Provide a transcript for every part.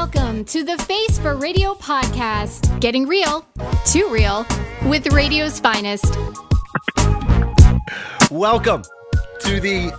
Welcome to the Face for Radio podcast, getting real, too real, with radio's finest. Welcome to the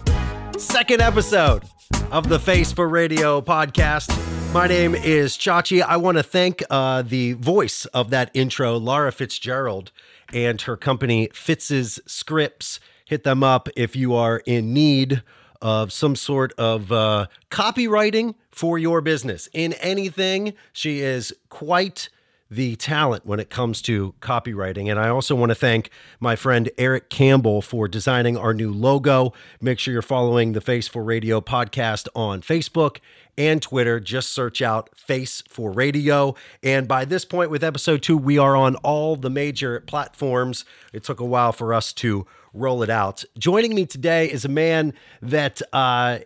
second episode of the Face for Radio podcast. My name is Chachi. I want to thank uh, the voice of that intro, Laura Fitzgerald, and her company Fitz's Scripts. Hit them up if you are in need of some sort of uh, copywriting for your business in anything. She is quite the talent when it comes to copywriting. And I also want to thank my friend Eric Campbell for designing our new logo. Make sure you're following the Face for Radio podcast on Facebook and Twitter. Just search out Face for Radio. And by this point, with episode two, we are on all the major platforms. It took a while for us to roll it out. Joining me today is a man that uh,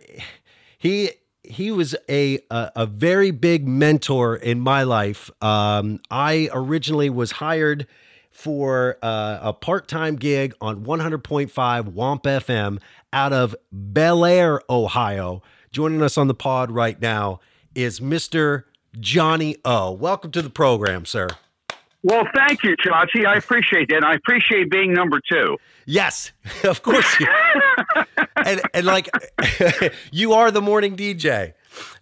he he was a, a, a very big mentor in my life. Um, I originally was hired for uh, a part time gig on 100.5 WOMP FM out of Bellaire, Ohio. Joining us on the pod right now is Mr. Johnny O. Welcome to the program, sir. Well, thank you, Chachi. I appreciate that. I appreciate being number two. Yes, of course. You, and, and like, you are the morning DJ.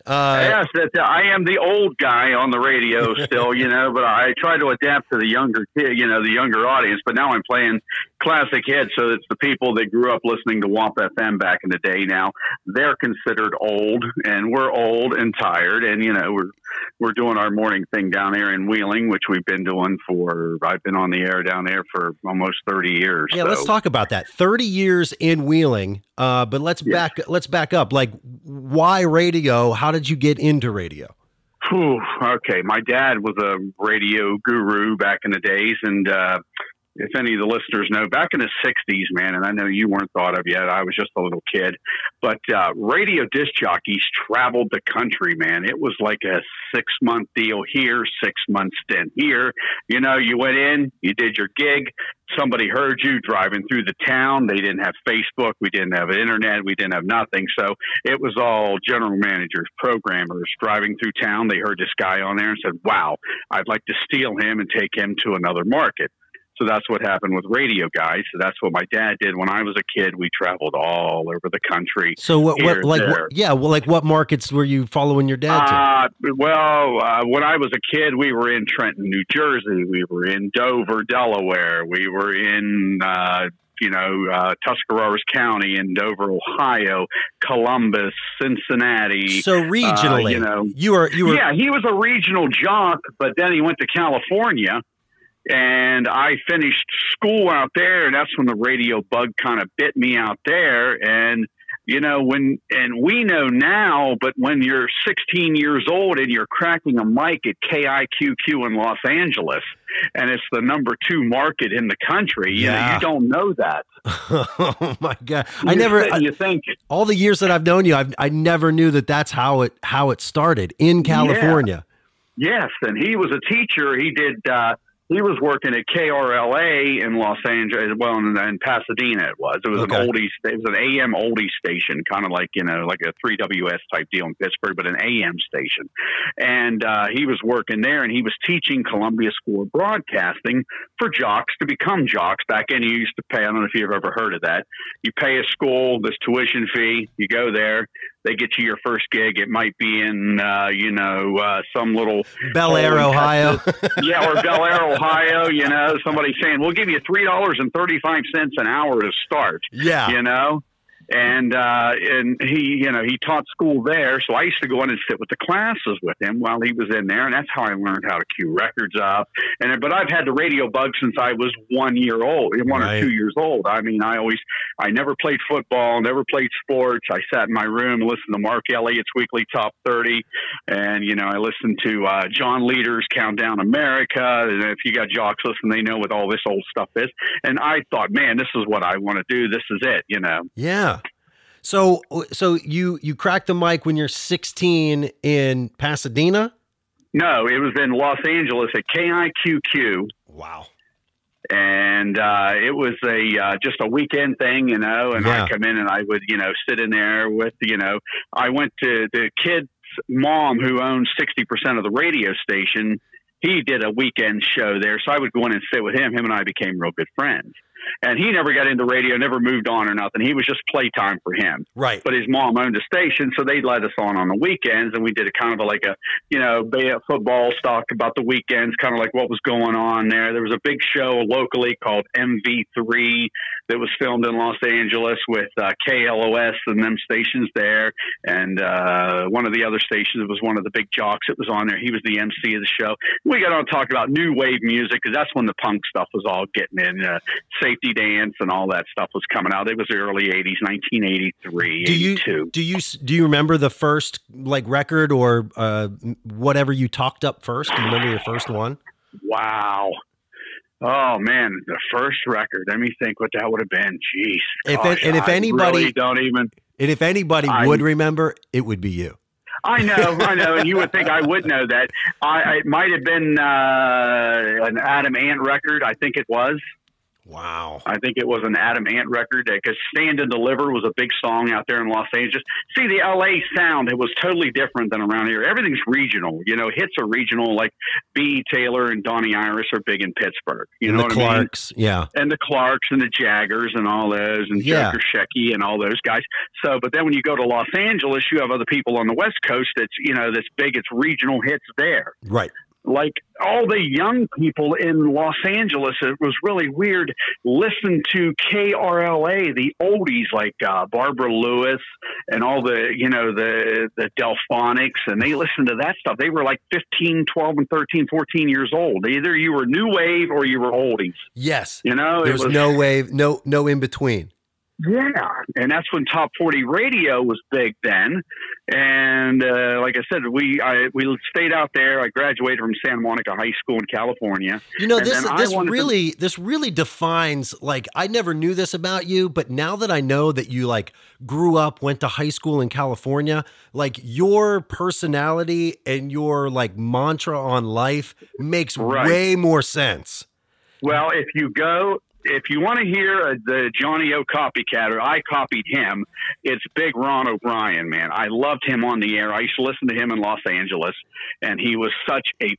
Uh, yes, that I am the old guy on the radio still, you know, but I try to adapt to the younger kid, you know, the younger audience. But now I'm playing classic hits, so it's the people that grew up listening to WOMP FM back in the day. Now they're considered old, and we're old and tired, and you know, we're we're doing our morning thing down there in Wheeling, which we've been doing for I've been on the air down there for almost thirty years. Yeah, so. let's talk about that. Thirty years in Wheeling, uh, but let's yes. back let's back up. Like, why radio? How did you get into radio? Whew, okay, my dad was a radio guru back in the days, and uh, if any of the listeners know, back in the 60s, man, and I know you weren't thought of yet, I was just a little kid, but uh, radio disc jockeys traveled the country, man. It was like a six month deal here, six months stint here. You know, you went in, you did your gig, somebody heard you driving through the town. They didn't have Facebook, we didn't have internet, we didn't have nothing. So it was all general managers, programmers driving through town. They heard this guy on there and said, wow, I'd like to steal him and take him to another market. So that's what happened with radio guys. So that's what my dad did when I was a kid. We traveled all over the country. So what, what like, what, yeah, well, like what markets were you following your dad to? Uh, well, uh, when I was a kid, we were in Trenton, New Jersey. We were in Dover, Delaware. We were in, uh, you know, uh, Tuscarawas County in Dover, Ohio, Columbus, Cincinnati. So regionally, uh, you know, you were you were yeah. He was a regional jock, but then he went to California and I finished school out there, and that's when the radio bug kind of bit me out there. And you know, when and we know now, but when you're 16 years old and you're cracking a mic at KIQQ in Los Angeles, and it's the number two market in the country, you yeah. know, you don't know that. oh my god! You I never. you think all the years that I've known you, I've, I never knew that that's how it how it started in California. Yeah. Yes, and he was a teacher. He did. Uh, he was working at KRLA in Los Angeles, well, in, in Pasadena. It was. It was okay. an oldies. It was an AM oldie station, kind of like you know, like a three WS type deal in Pittsburgh, but an AM station. And uh, he was working there, and he was teaching Columbia School of Broadcasting for jocks to become jocks. Back then, you used to pay. I don't know if you've ever heard of that. You pay a school this tuition fee. You go there they get you your first gig. It might be in, uh, you know, uh, some little Bellaire, Ohio. yeah, or Bellaire, Ohio. You know, somebody saying, "We'll give you three dollars and thirty five cents an hour to start." Yeah, you know, and uh, and he you know he taught school there, so I used to go in and sit with the classes with him while he was in there, and that's how I learned how to cue records up. And but I've had the radio bug since I was one year old, one right. or two years old. I mean, I always I never played football, never played sports. I sat in my room and listened to Mark Elliott's weekly top thirty, and you know I listened to uh, John Leader's Countdown America. And if you got jocks listening, they know what all this old stuff is. And I thought, man, this is what I want to do. This is it, you know. Yeah. So so you you cracked the mic when you're 16 in Pasadena? No, it was in Los Angeles at KIQQ. Wow. And uh, it was a uh, just a weekend thing, you know. And yeah. I come in and I would, you know, sit in there with, you know, I went to the kid's mom, who owns 60% of the radio station, he did a weekend show there. So I would go in and sit with him. Him and I became real good friends and he never got into radio, never moved on or nothing. He was just playtime for him. Right. But his mom owned a station, so they'd let us on on the weekends, and we did a kind of a, like a, you know, Bay football talk about the weekends, kind of like what was going on there. There was a big show locally called MV3 that was filmed in Los Angeles with uh, KLOS and them stations there, and uh, one of the other stations was one of the big jocks that was on there. He was the MC of the show. We got on to talk about new wave music because that's when the punk stuff was all getting in. Uh, safety dance and all that stuff was coming out. It was the early '80s, 1983, do you 82. do you do you remember the first like record or uh, whatever you talked up first? Do you remember your first one? Wow. Oh man, the first record. Let me think what that would have been. Jeez. If Gosh, and if anybody really don't even. and if anybody I- would remember, it would be you. I know, I know, and you would think I would know that. I I- it might have been uh, an Adam Ant record. I think it was. Wow. I think it was an Adam Ant record uh, because "Stand and Deliver" was a big song out there in Los Angeles. See, the LA sound it was totally different than around here. Everything's regional. You know, hits are regional. Like B.E. Taylor and Donnie Iris are big in Pittsburgh. You and know the what I mean? Clarks, yeah. and the Clarks and the Jaggerz and all those and Yeah. Joe Grushecky and all those guys. So, but then when you go to Los Angeles, you have other people on the West Coast that's you know that's big. It's regional hits there. Right. Like all the young people in Los Angeles, it was really weird. Listen to KRLA, the oldies like uh, Barbara Lewis and all the you know the the Delfonics, and they listened to that stuff. They were like 15, 12, and 13, 14 years old. Either you were new wave or you were oldies. Yes. You know, There was was no wave, no no in between. Yeah, and that's when Top Forty Radio was big then. And uh, like I said, we I, we stayed out there. I graduated from Santa Monica High School in California. You know And this this wanted to- really this really defines like I never knew this about you, but now that I know that you like grew up, went to high school in California, like your personality and your like mantra on life makes Right. way more sense. Well, if you go, if you want to hear uh, the Johnny O copycat, or I copied him, it's Big Ron O'Brien, man. I loved him on the air. I used to listen to him in Los Angeles, and he was such a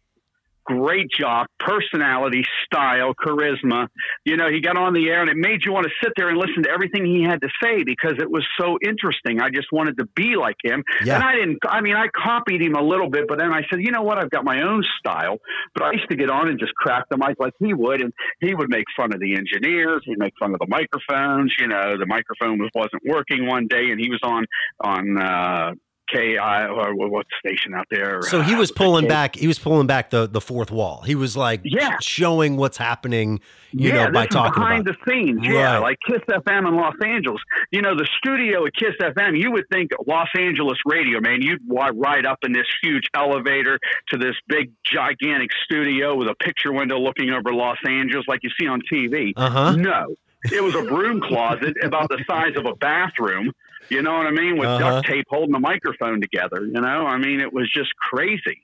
great jock, personality, style, charisma. You know, he got on the air and it made you want to sit there and listen to everything he had to say because it was so interesting. I just wanted to be like him. Yeah. And I didn't, I mean, I copied him a little bit, but then I said, you know what? I've got my own style. But I used to get on and just crack the mic like he would. And he would make fun of the engineers. He'd make fun of the microphones. You know, the microphone was, wasn't working one day and he was on, on, uh, KI or what station out there? So he Uh, was it pulling back. He was pulling back the the fourth wall. He was like Yeah. showing what's happening. You yeah, know, by talking behind the scenes. Yeah, like Kiss FM in Los Angeles. You know, the studio at Kiss FM. You would think Los Angeles radio, man. You'd ride up in this huge elevator to this big, gigantic studio with a picture window looking over Los Angeles, like you see on TV. Uh huh. No, it was a broom closet about the size of a bathroom. You know what I mean? With Uh-huh. duct tape holding the microphone together. You know, I mean, it was just crazy.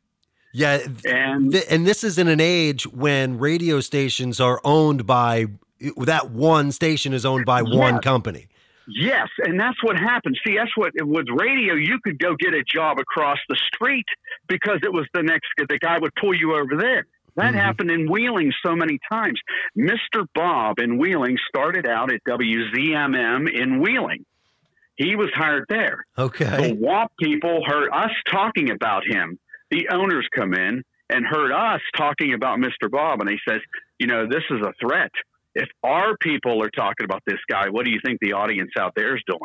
Yeah, And Th- and this is in an age when radio stations are owned by that one station is owned by one company. Yes, and that's what happened. See, that's what with radio. You could go get a job across the street because it was the next. The guy would pull you over there. That Mhm. happened in Wheeling so many times. Mr. Bob in Wheeling started out at WZMM in Wheeling. He was hired there. Okay. The. Womp people heard us talking about him. The owners come in and heard us talking about Mr. Bob, and he says, "You know, this is a threat. If our people are talking about this guy, what do you think the audience out there is doing?"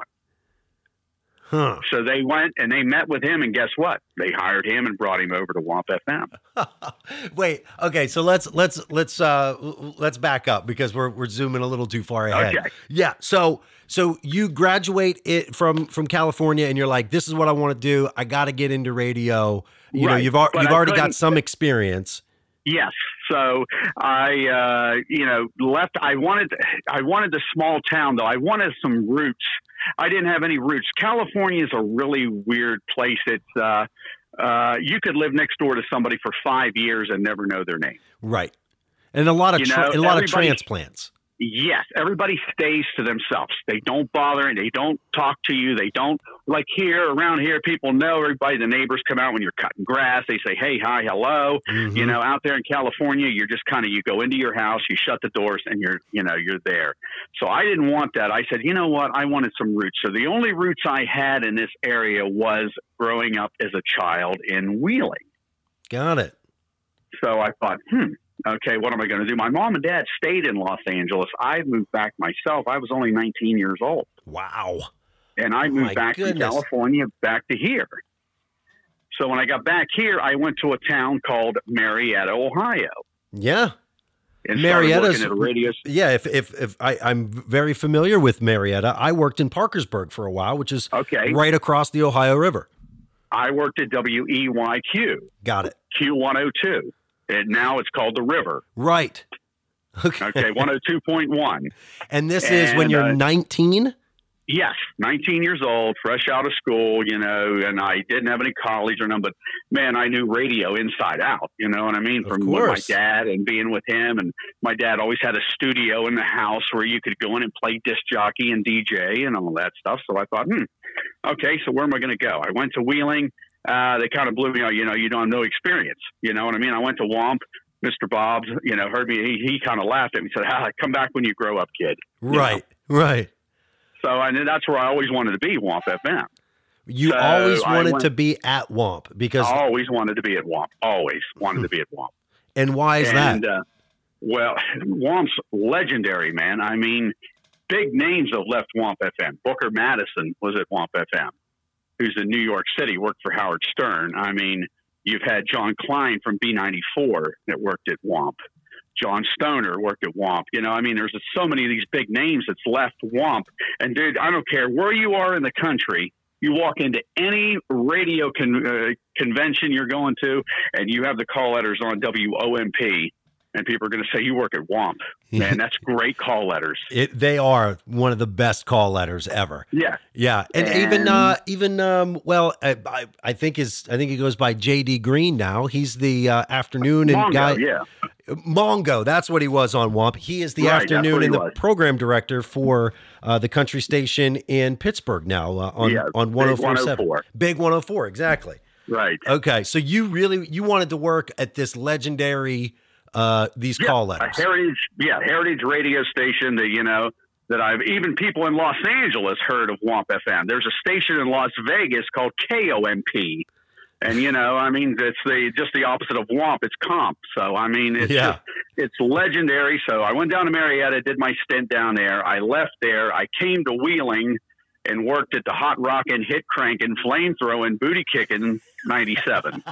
Huh. So they went and they met with him, and guess what? They hired him and brought him over to Womp FM. Wait. Okay. So let's let's let's uh let's back up because we're we're zooming a little too far ahead. Okay. Yeah. So so you graduate it from from California and you're like, this is what I want to do. I got to get into radio. You know, you've al- you've I already got some experience. Yes. So I, uh, you know, left. I wanted, I wanted the small town though. I wanted some roots. I didn't have any roots. California is a really weird place. It's, uh, uh, you could live next door to somebody for five years and never know their name. Right. And a lot of You know, and a lot of transplants. Yes, everybody stays to themselves. They don't bother and they don't talk to you. They don't like here around here. People know everybody. The neighbors come out when you're cutting grass. They say, "Hey, hi, hello." Mhm. You know, out there in California, you're just kind of you go into your house, you shut the doors, and you're you know you're there. So I didn't want that. I said, you know what? I wanted some roots. So the only roots I had in this area was growing up as a child in Wheeling. Got it. So I thought, hmm, okay, what am I going to do? My mom and dad stayed in Los Angeles. I moved back myself. I was only 19 years old. Wow. And I Oh, moved my back goodness. from California back to here. So when I got back here, I went to a town called Marietta, Ohio. Yeah. And Marietta's- at a radio. Yeah. If if if I, I'm very familiar with Marietta, I worked in Parkersburg for a while, which is Okay. right across the Ohio River. I worked at WEYQ, Got it. Q102. And now it's called The River. Right. Okay. Okay, 102.1. And this is when you're uh, 19. Yes, 19 years old, fresh out of school, you know, and I didn't have any college or nothing, but man, I knew radio inside out, you know what I mean? Of From my dad and being with him. And my dad always had a studio in the house where you could go in and play disc jockey and DJ and all that stuff. So I thought, hmm, okay, so where am I going to go? I went to Wheeling. Uh, they kind of blew me out, you know, you don't have no experience, you know what I mean? I went to Womp. Mr. Bob's, you know, heard me. He, he kind of laughed at me. Said, ah, "Come back when you grow up, kid." Right. Right. So, and that's where I always wanted to be, Womp FM. You So always wanted went- to be at Womp because, I always wanted to be at Womp. Always wanted to be at Womp. and why is and, that? Uh, well, Womp's legendary, man. I mean, big names have left Womp FM. Booker Madison was at Womp FM, who's in New York City, worked for Howard Stern. I mean, you've had John Klein from B94 that worked at Womp. John Stoner worked at Womp. You know, I mean, there's so many of these big names that's left Womp. And dude, I don't care where you are in the country. You walk into any radio con- uh, convention you're going to, and you have the call letters on WOMP, and people are going to say you work at Womp. Man, that's great call letters. It, they are one of the best call letters ever. Yeah, Yeah, and, even uh, even um, well, I, I I think his I think he goes by JD Green now. He's the uh, afternoon and Mongo, guy yeah, Mongo. That's what he was on Womp. He is the Right, afternoon and the was. program director for uh, the country station in Pittsburgh now uh, on Yeah, on Big 1047. 104. Big 104, exactly. right. Okay, so you really you wanted to work at this legendary uh, these Yeah, call letters. heritage, yeah, heritage radio station that you know that I've even people in Los Angeles heard of Womp FM. There's a station in Las Vegas called KOMP, and you know, I mean, it's the just the opposite of Womp. It's Comp. So I mean, it's Yeah. just, it's legendary. So I went down to Marietta, did my stint down there. I left there. I came to Wheeling. And worked at the hot rockin', hit cranking, flame throwing, booty kicking '97.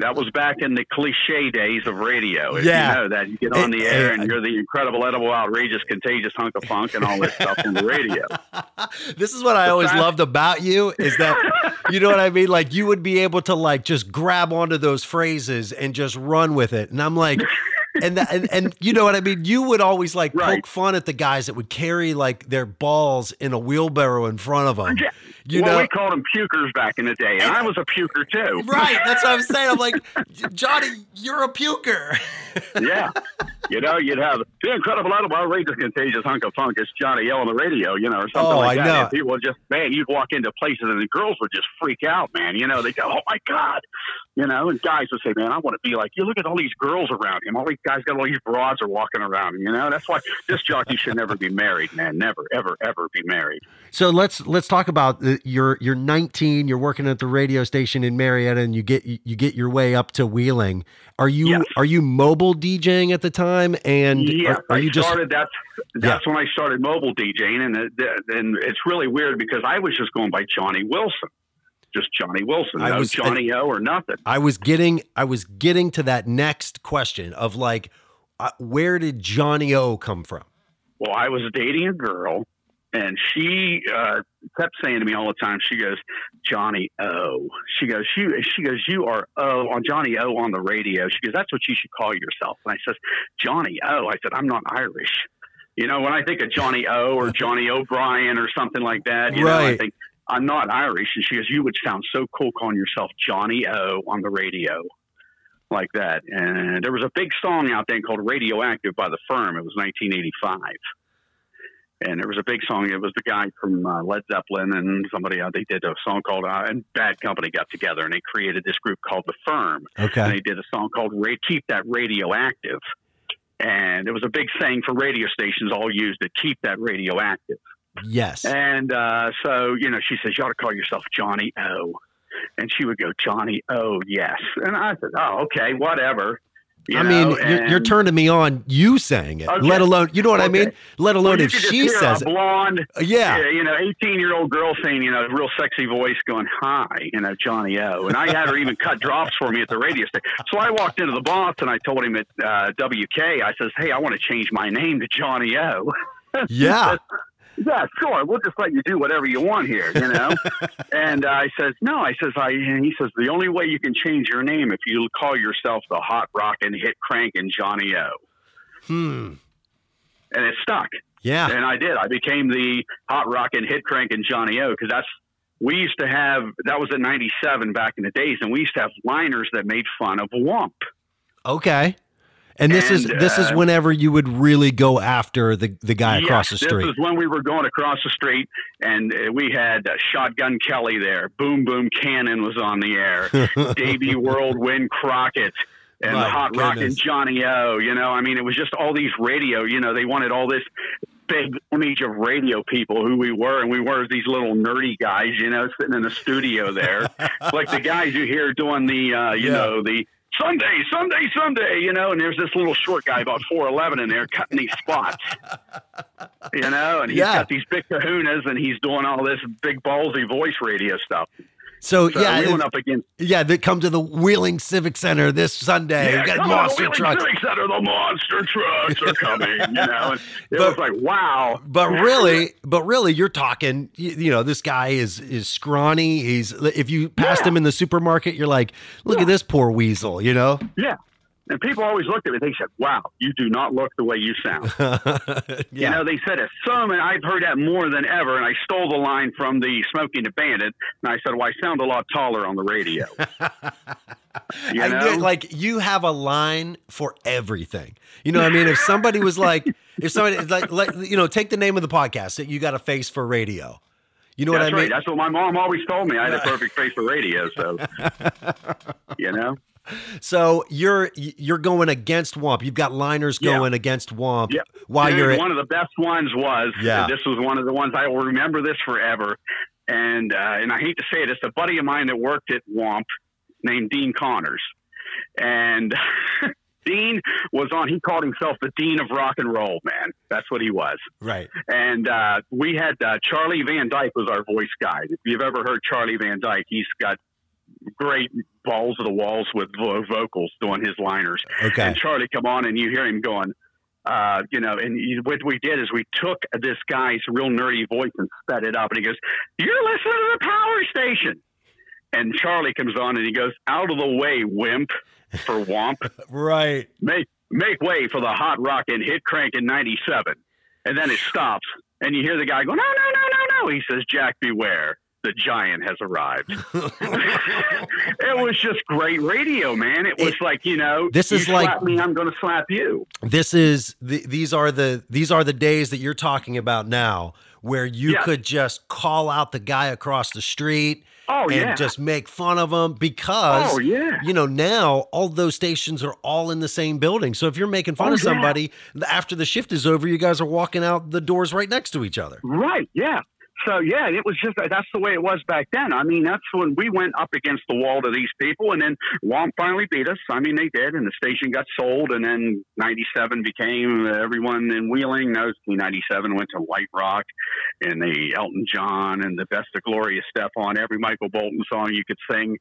that was back in the cliche days of radio. If Yeah. you know that you get on the air and you're the incredible, edible, outrageous, contagious hunk of funk and all this stuff on the radio. this is what I always loved about you is that you know what I mean? Like you would be able to like just grab onto those phrases and just run with it. And I'm like and, that, and and you know what I mean? You would always like Right. poke fun at the guys that would carry like their balls in a wheelbarrow in front of them. Yeah. You well, know, we called them pukers back in the day, and I was a puker too. right? That's what I'm saying. I'm like, Johnny, you're a puker. yeah. You know, you'd have the incredible, edible, outrageous, contagious hunk of funk. It's Johnny O on the radio, you know, or something Oh, like I that. know. And people would just, man, you'd walk into places and the girls would just freak out, man. You know, they go, oh my God. You know, and guys would say, man, I want to be like, you look at all these girls around him. All these guys got all these broads are walking around him. You know, that's why this jockey should never be married, man. Never, ever, ever be married. So let's let's talk about the, you're you're 19. You're working at the radio station in Marietta, and you get you get your way up to Wheeling. Are you Yes. are you mobile DJing at the time? And yeah, are, are I you just started. That's that's when I started mobile DJing, and it, and it's really weird because I was just going by Johnny Wilson, just Johnny Wilson, I no was- Johnny O or nothing. I was getting I was getting to that next question of like, uh, where did Johnny O come from? Well, I was dating a girl, and she uh, kept saying to me all the time. She goes, "Johnny O." She goes, "You." She goes, "You are O on Johnny O on the radio." She goes, "That's what you should call yourself." And I says, "Johnny O. I said, "I'm not Irish." You know, when I think of Johnny O or Johnny O'Brien or something like that, you know, I think I'm not Irish. And she goes, "You would sound so cool calling yourself Johnny O on the radio." like that. And there was a big song out then called Radioactive by the Firm. It was 1985. And there was a big song. It was the guy from uh, Led Zeppelin and somebody. Uh, they did a song called uh, and Bad Company got together and they created this group called the Firm. Okay. And they did a song called Ra- "Keep That Radioactive." And it was a big thing for radio stations all used to keep that radioactive. Yes. And uh, so, you know, she says, You ought to call yourself Johnny O. And she would go, Johnny O, yes. And I said, Oh, okay, whatever. You I mean, know, you're, you're turning me on you saying it, Okay. let alone, you know what I mean? Let alone you if she says a it. blonde, Yeah. you know, 18 year old girl saying, you know, a real sexy voice going, hi, you know, Johnny O. And I had her even cut drops for me at the radio station. So I walked into the boss and I told him at uh, WK, I says, hey, I want to change my name to Johnny O. Yeah. yeah, sure. We'll just let you do whatever you want here, you know. and uh, I says, no. I says, I. And he says, the only way you can change your name if you call yourself the hot rockin' hit crankin' Johnny O. Hmm. And it stuck. Yeah. And I did. I became the hot rockin' hit crankin' Johnny O because that's. We used to have that was in '97 back in the days, and we used to have liners that made fun of Womp. Okay. And this is And, this is uh, whenever you would really go after the the guy across the Yes, street. This is when we were going across the street, and uh, we had uh, Shotgun Kelly there. Boom Boom Cannon was on the air. Davy Whirlwind Crockett. And My the hot rockin' goodness. Johnny O, you know, I mean, it was just all these radio, you know, they wanted all this big image of radio people who we were, and we were these little nerdy guys, you know, sitting in the studio there, like the guys you hear doing the, uh, you Yeah. know, the Sunday, Sunday, Sunday, you know, and there's this little short guy about four eleven in there cutting these spots, you know, and he's Yeah. got these big kahunas and he's doing all this big ballsy voice radio stuff. So, So yeah, we went up against yeah, they come to the Wheeling Civic Center this Sunday. yeah, come on, monster Wheeling trucks. Civic Center, the monster trucks are coming, you know. And it But- was like, wow. But really, but really, you're talking. You, you know, this guy is is scrawny. He's if you passed Yeah. him in the supermarket, you're like, look Yeah. at this poor weasel. You know. Yeah. And people always looked at me. They said, "Wow, you do not look the way you sound." yeah. You know, they said it some, many. I've heard that more than ever, and I stole the line from the Smokey and the Bandit, and I said, "Well, I sound a lot taller on the radio." you I know, like you have a line for everything. You know, what I mean, if somebody was like, if somebody like, like, you know, take the name of the podcast that you got a face for radio. You know that's what I right. mean? That's what my mom always told me. I had a perfect face for radio, so you know. So you're you're going against Womp. You've got liners Yeah. going against Womp Yeah. while Dude, you're at, one of the best ones was Yeah. this was one of the ones I will remember this forever. And uh, and I hate to say it, it's a buddy of mine that worked at Womp named Dean Connors. And Dean was on he called himself the Dean of Rock and Roll, man. That's what he was. right. And uh, we had uh, Charlie Van Dyke was our voice guy. If you've ever heard Charlie Van Dyke, he's got great balls of the walls with vo- vocals doing his liners Okay. and Charlie come on and you hear him going, uh, you know, and what we did is we took this guy's real nerdy voice and sped it up, and he goes, "You're listening to the power station." And Charlie comes on and he goes, "Out of the way, wimp!" For Womp, Right. make make way for the hot rock and hit crank in '97, and then it stops, and you hear the guy go, "No, no, no, no, no!" He says, "Jack, beware." The giant has arrived. it was just great radio, man. It was It- like you know, This you is like- me, I'm going to slap you. this is the, these are the these are the days that you're talking about now where you Yeah. could just call out the guy across the street Oh and yeah. just make fun of them because oh yeah. you know now all those stations are all in the same building so if you're making fun Oh, of yeah. somebody after the shift is over you guys are walking out the doors right next to each other Right. Yeah. So yeah, it was just that's the way it was back then. I mean, that's when we went up against the wall to these people, and then Womp finally beat us. I mean, they did, and the station got sold, and then '97 became everyone in Wheeling knows. '97 went to White Rock, and the Elton John and the Best of Gloria on every Michael Bolton song you could sing,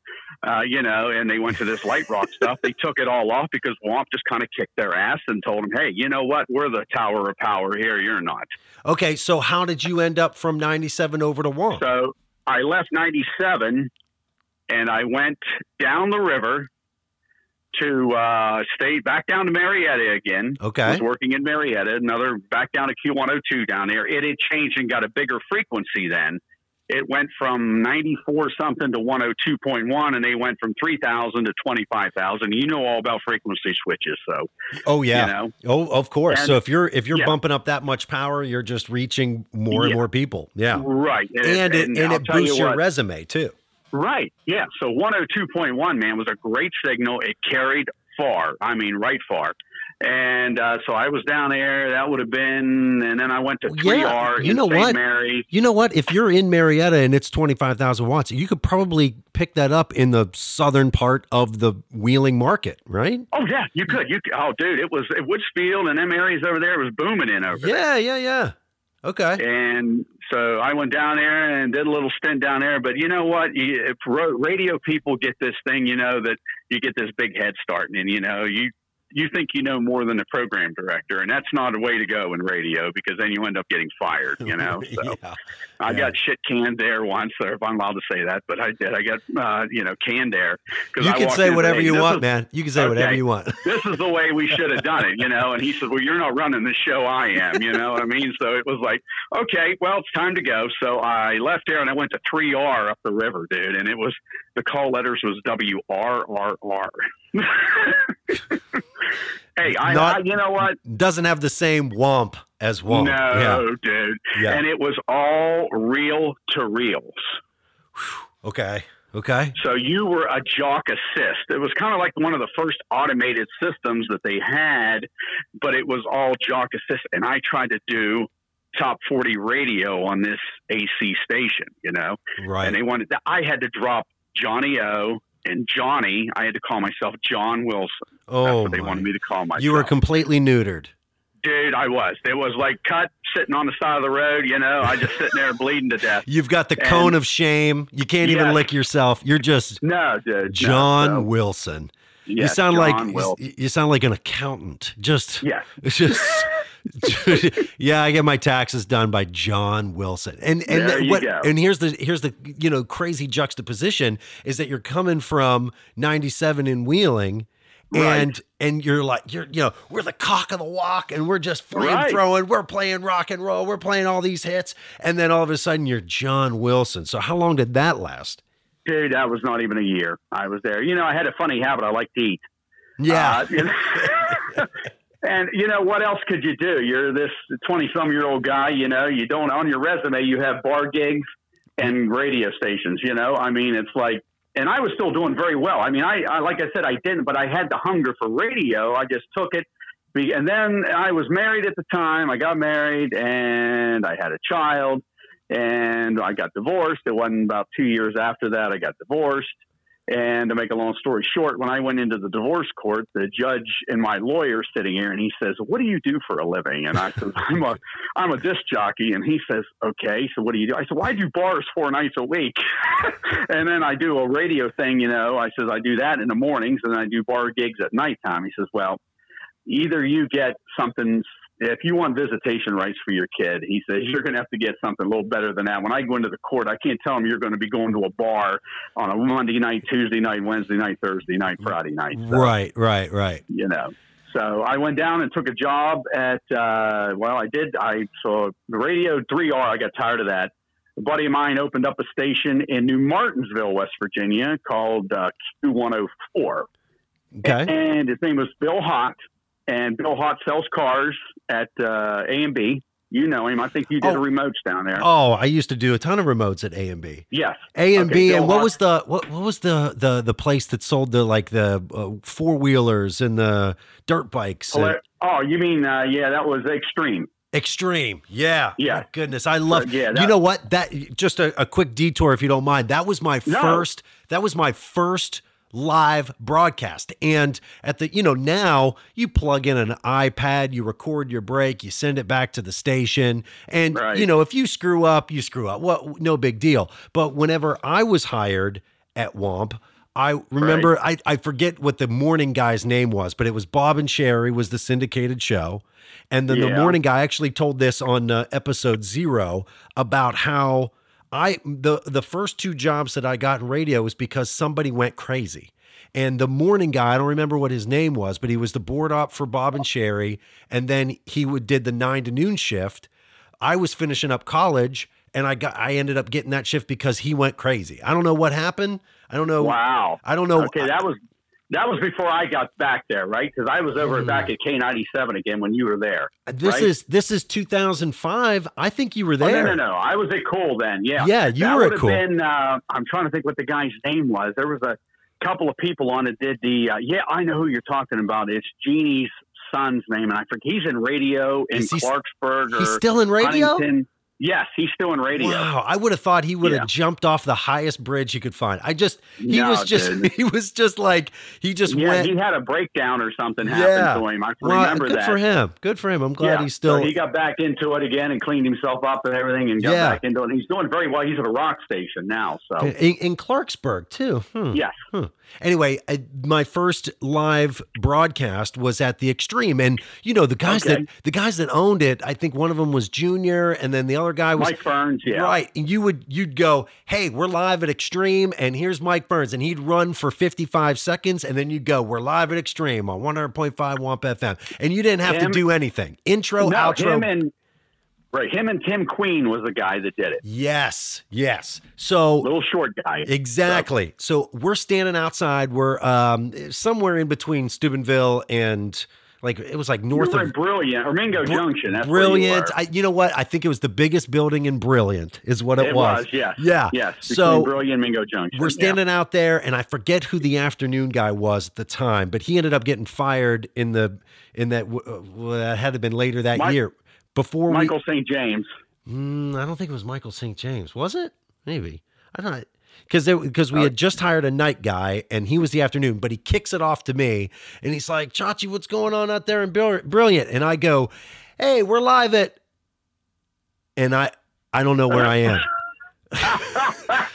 uh, you know. And they went to this Light Rock stuff. They took it all off because Womp just kind of kicked their ass and told them, "Hey, you know what? We're the Tower of Power here. You're not." okay so how did you end up from 97 over to Womp? So I left 97 and I went down the river to uh, stay back down to Marietta again. okay I Was working in Marietta, another back down to Q102 down there. It had changed and got a bigger frequency then. It went from 94 something to 102.1 and they went from 3000 to 25000 you know all about frequency switches so oh yeah. you know? oh of course. And- so if you're if you're yeah. bumping up that much power you're just reaching more and more people. Yeah. Right. And it and I'll it tell you boosts your what, resume too. Right. Yeah. So 102.1 man was a great signal. It carried far. I mean right far and uh, so I was down there. That would have been, and then I went to Yeah, 3R you in know St. what? Mary's. You know what? If you're in Marietta and it's 25,000 watts, you could probably pick that up in the southern part of the wheeling market, right? Oh yeah, you could. You could. Oh, dude, it was at Woodsfield and them areas over there. It was booming in over there. Yeah, yeah, yeah. Okay. And so I went down there and did a little stint down there. But you know what? If radio people get this thing, you know that you get this big head start, and you know you you think you know more than the program director, and that's not a way to go in radio because then you end up getting fired. You know. So yeah. I yeah. got shit canned there once, or if I'm allowed to say that, but I did. I got uh, you know canned there. 'cause You I can say whatever you want, is- man. You can say whatever you want. this is the way we should have done it, you know. And he said, well, you're not running the show. I am, you know what I mean? So it was like, okay, well, it's time to go. So I left there and I went to 3R up the river, dude. And it was, the call letters was WRRR. hey, I, Not- I, you know what? Doesn't have the same womp as womp. No, Yeah. dude. Yeah. And it was all reel to reels. Okay. Okay. So you were a jock assist. It was kind of like one of the first automated systems that they had, but it was all jock assist. And I tried to do top 40 radio on this AC station, you know, Right. and they wanted, that I had to drop Johnny O and Johnny. I had to call myself John Wilson. That's oh, what they my. wanted me to call myself. you were completely neutered. Dude, I was. It was like cut sitting on the side of the road, you know, I just sitting there bleeding to death. You've got the And- cone of shame. You can't even lick yourself. You're just No, dude. no. John So, Wilson. You sound John like you sound like an accountant. Just Yes. It's just yeah, I get my taxes done by John Wilson. And and what and here's the here's the you know crazy juxtaposition is that you're coming from 97 in Wheeling Right. and and you're like you're you know we're the cock of the walk and we're just flame Right. throwing we're playing rock and roll we're playing all these hits and then all of a sudden you're John Wilson so how long did that last Dude, that was not even a year. I was there. You know, I had a funny habit. I like to eat. yeah Uh, you know- and you know what else could you do? You're this twenty-some-year-old guy. You know, you don't on your resume. You have bar gigs and radio stations. You know, I mean, it's like, and I was still doing very well. I mean, I, I like I said, I didn't, but I had the hunger for radio. I just took it. And then I was married at the time. I got married and I had a child and I got divorced. It wasn't about two years after that I got divorced. And to make a long story short, when I went into the divorce court, the judge and my lawyer sitting here, and he says, "What do you do for a living?" And I said, "I'm a I'm a disc jockey." And he says, "Okay, so what do you do?" I said, "Well, I do bars four nights a week, and then I do a radio thing. You know, I says I do that in the mornings, and I do bar gigs at nighttime." He says, "Well, either you get something." If you want visitation rights for your kid, he says you're going to have to get something a little better than that. When I go into the court, I can't tell them you're going to be going to a bar on a Monday night, Tuesday night, Wednesday night, Thursday night, Friday night. So, right right right You know. So I went down and took a job at uh well I did I saw the radio 3R I got tired of that. A buddy of mine opened up a station in New Martinsville, West Virginia called uh, Q104 okay and his name was Bill Hott and Bill Hott sells cars at uh, A and B. You know him. I think you did Oh. remotes down there. oh I used to do a ton of remotes at A and B Yes. A and Okay, B, Bill and what Hott- was the what, what was the the the place that sold the like the uh, four wheelers and the dirt bikes? and- Oh, you mean uh, yeah? That was Extreme. Extreme, yeah, Yeah. Oh, goodness, I love. yeah, you know what? That just a, a quick detour, if you don't mind. That was my No. first. That was my first live broadcast. And at the, you know, now you plug in an iPad, you record your break, you send it back to the station, and Right. you know, if you screw up, you screw up. Well, no big deal. But whenever I was hired at Womp. I remember I, I forget what the morning guy's name was, but it was Bob and Sherry was the syndicated show. And then the morning guy actually told this on uh, episode zero about how I the the first two jobs that I got in radio was because somebody went crazy. And the morning guy, I don't remember what his name was, but he was the board op for Bob and Sherry, and then he would did the nine to noon shift. I was finishing up college, and I got I ended up getting that shift because he went crazy. I don't know what happened. I don't know. Wow. I don't know. Okay, that was that was before I got back there, right? Because I was over Hmm. back at K ninety seven again when you were there. this right? is this is 2005. I think you were Oh, there. no, no, no. I was at Cole then. Yeah. Yeah, you that were at Cole. Been, uh, I'm trying to think what the guy's name was. There was a couple of people on it did the. Uh, yeah, I know who you're talking about. It's Jeannie's son's name, and I forget. He's in radio in Is he s- Clarksburg or He's still in radio. Huntington. Yes, he's still in radio. Wow, I would have thought he would have jumped off the highest bridge he could find. I just he No, was just dude. he was just like he just yeah, went. he had a breakdown or something Yeah. happen to him. I well, remember good that. Good for him. Good for him. I'm glad yeah, he's still. So he got back into it again and cleaned himself up and everything, and got Yeah. back into it. He's doing very well. He's at a rock station now. So in, in Clarksburg too. Hmm. yes, Anyway, I, my first live broadcast was at the Extreme, and you know the guys Okay. that the guys that owned it. I think one of them was Junior, and then the other guy was Mike Burns. Yeah, Right. And you would you'd go, Hey, we're live at Extreme and here's Mike Burns. And he'd run for 55 seconds and then you'd go, We're live at Extreme on 100.5 Womp FM. And you didn't have Him- to do anything. Intro, no, outro. him and right, him and Tim Queen was the guy that did it. yes, yes. So Little short guy. exactly. So we're standing outside. We're um somewhere in between Steubenville and like it was like north were of Brilliant or Mingo Junction. That's where you Brilliant. I, you know what? I think it was the biggest building in Brilliant, is what it, It was, yes. Yeah. yes, So Brilliant Mingo Junction. We're yeah. standing out there, and I forget who the afternoon guy was at the time, but he ended up getting fired in the in that uh, that had to been later that Mi- year. Before Michael St. James. mm, I don't think it was Michael St. James, was it? Maybe I don't because because Uh, we had just hired a night guy, and he was the afternoon, but he kicks it off to me, and he's like, "Chachi, what's going on out there in Brilliant?" And I go, "Hey, we're live at," and I I don't know where I am.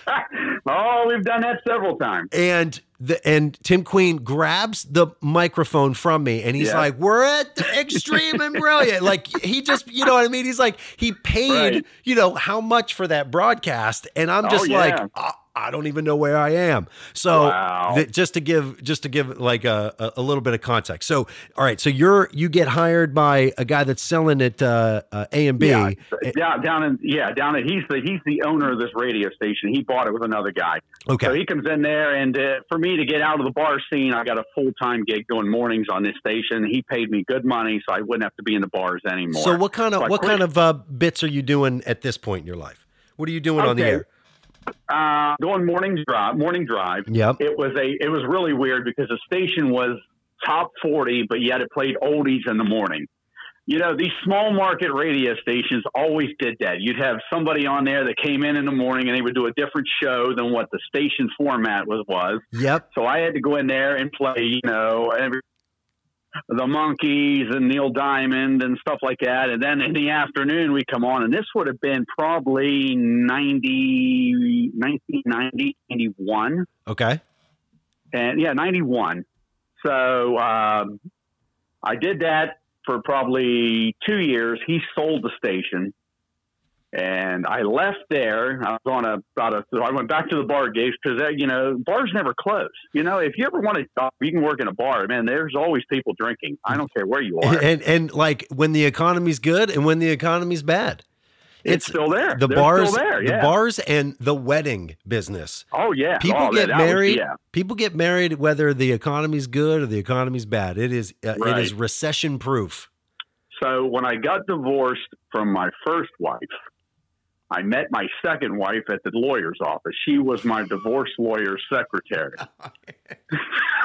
oh, we've done that several times. and the and Tim Queen grabs the microphone from me and he's Yeah. like, "We're at the Extreme and Brilliant." Like he just, you know what I mean? He's like, he paid, Right. you know, how much for that broadcast, and I'm Oh, just like, yeah. "I- I don't even know where I am. So Wow. th- just to give just to give like a, a, little bit of context. So all right, so you're you get hired by a guy that's selling at uh, uh, A and B. Yeah, down, down in yeah, down in he's the he's the owner of this radio station. He bought it with another guy. Okay. So he comes in there, and uh, for me to get out of the bar scene, I got a full time gig doing mornings on this station. He paid me good money, so I wouldn't have to be in the bars anymore. So what kind of So what kind of uh, bits are you doing at this point in your life? What are you doing on the air? Uh, doing morning drive? Morning drive. Yep. It was a it was really weird because the station was top forty, but yet it played oldies in the morning. You know, these small market radio stations always did that. You'd have somebody on there that came in in the morning and they would do a different show than what the station format was was. Yep. So I had to go in there and play, you know, every, the Monkees and Neil Diamond and stuff like that. And then in the afternoon we come on, and this would have been probably 90, 1990, 91. Okay. And yeah, 91. So um, I did that for probably two years. He sold the station. And I left there. I was on a about a. So I went back to the bar gigs because you know bars never close. You know, if you ever want to, you can work in a bar. Man, there's always people drinking. I don't care where you are. And and like when the economy's good and when the economy's bad. it's, still there. The They're bars there. the bars and the wedding business. oh yeah. People oh, get that- that was- married. yeah. People get married whether the economy's good or the economy's bad. It is uh, Right. is recession proof. So when I got divorced from my first wife, I met my second wife at the lawyer's office. She was my divorce lawyer's secretary.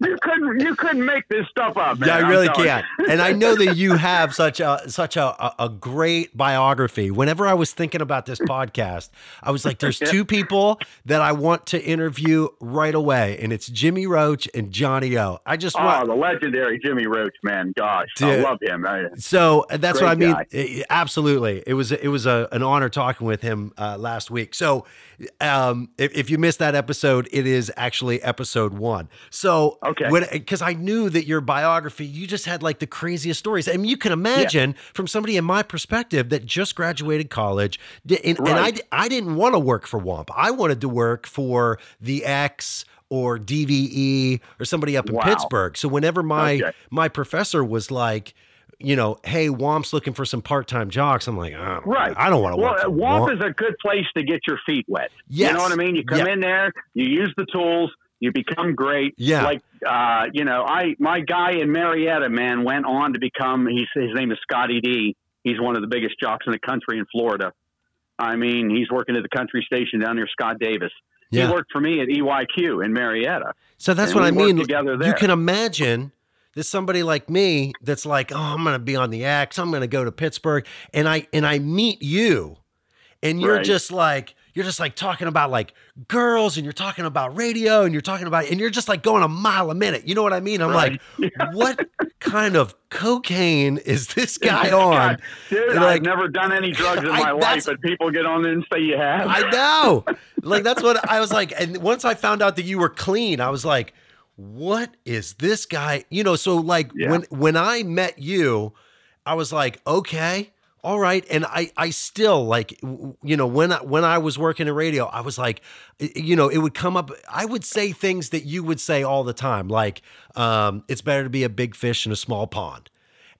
you couldn't you couldn't make this stuff up. Man, yeah, I really can't. and I know that you have such a such a, a, great biography. Whenever I was thinking about this podcast, I was like, there's two people that I want to interview right away, and it's Jimmy Roach and Johnny O. I just Oh, want the legendary Jimmy Roach, man. Gosh, I love him. I- So that's what I mean. guy. Absolutely, it was it was a, an honor talking with him uh, last week. So, um, if, if you missed that episode, it is actually episode one. So, Okay. because I knew that your biography, you just had like the craziest stories. I mean, you can imagine from somebody in my perspective that just graduated college, and, and I I didn't want to work for Womp. I wanted to work for the X. Or DVE or somebody up in Wow. Pittsburgh. So whenever my Okay. my professor was like, you know, hey, Womp's looking for some part time jocks. I'm like, Right. I don't want to Well, work for WAMP Womp. is a good place to get your feet wet. Yes. You know what I mean? You come Yeah. in there, you use the tools, you become great. Yeah. Like, uh, you know, I my guy in Marietta, man, went on to become. He's his name is Scotty D. He's one of the biggest jocks in the country in Florida. I mean, he's working at the country station down near Scott Davis. Yeah. He worked for me at EYQ in Marietta. So that's what I mean. together You can imagine there's somebody like me that's like, oh, I'm going to be on the X. I'm going to go to Pittsburgh, and I and I meet you, and you're Right. just like you're just like talking about like girls, and you're talking about radio, and you're talking about, and you're just like going a mile a minute. You know what I mean? I'm Right. like, what kind of cocaine is this guy on? Dude, And, I've like, never done any drugs in I- my life, but people get on there and say you have. I know. Like that's what I was like. And once I found out that you were clean, I was like, what is this guy? You know, so like Yeah. when when I met you, I was like, okay, all right. And I I still like you know, when I when I was working in radio, I was like, you know, it would come up I would say things that you would say all the time, like, um, it's better to be a big fish in a small pond.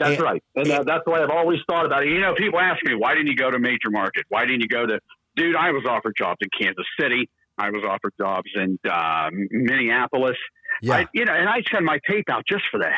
That's And- right. And uh, that's the way I've always thought about it. You know, people ask me, why didn't you go to major market? Why didn't you go to, dude, I was offered jobs in Kansas City. I was offered jobs in uh, Minneapolis. Yeah. I, you know, and I send my tape out just for the,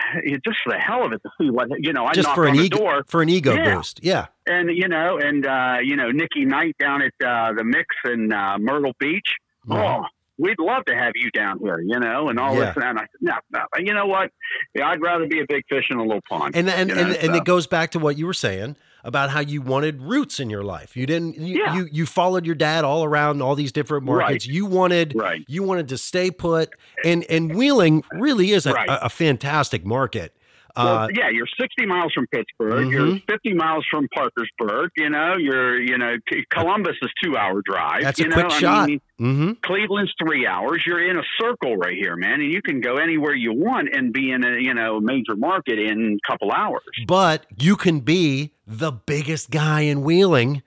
just for the hell of it to see what, you know, I Just for an on the ego door for an ego Yeah. boost. Yeah. and, you know, and, uh, you know, Nikki Knight down at uh, the mix in uh, Myrtle Beach. Mhm. Oh, we'd love to have you down here, you know, and all Yeah. this. And I said, no, no, you know what? Yeah, I'd rather be a big fish in a little pond. and and you know, and, and so. it goes back to what you were saying about how you wanted roots in your life. You didn't you Yeah. you, you followed your dad all around all these different markets. You wanted Right. you wanted to stay put and and Wheeling really is a, Right. a, a fantastic market. Well, Uh, yeah, you're 60 miles from Pittsburgh. You're Mhm. 50 miles from Parkersburg. You know, you're you know Columbus is two hour drive. that's you a know? quick I shot. mean, hmm Cleveland's three hours. You're in a circle right here, man, and you can go anywhere you want and be in a you know major market in a couple hours. But you can be the biggest guy in Wheeling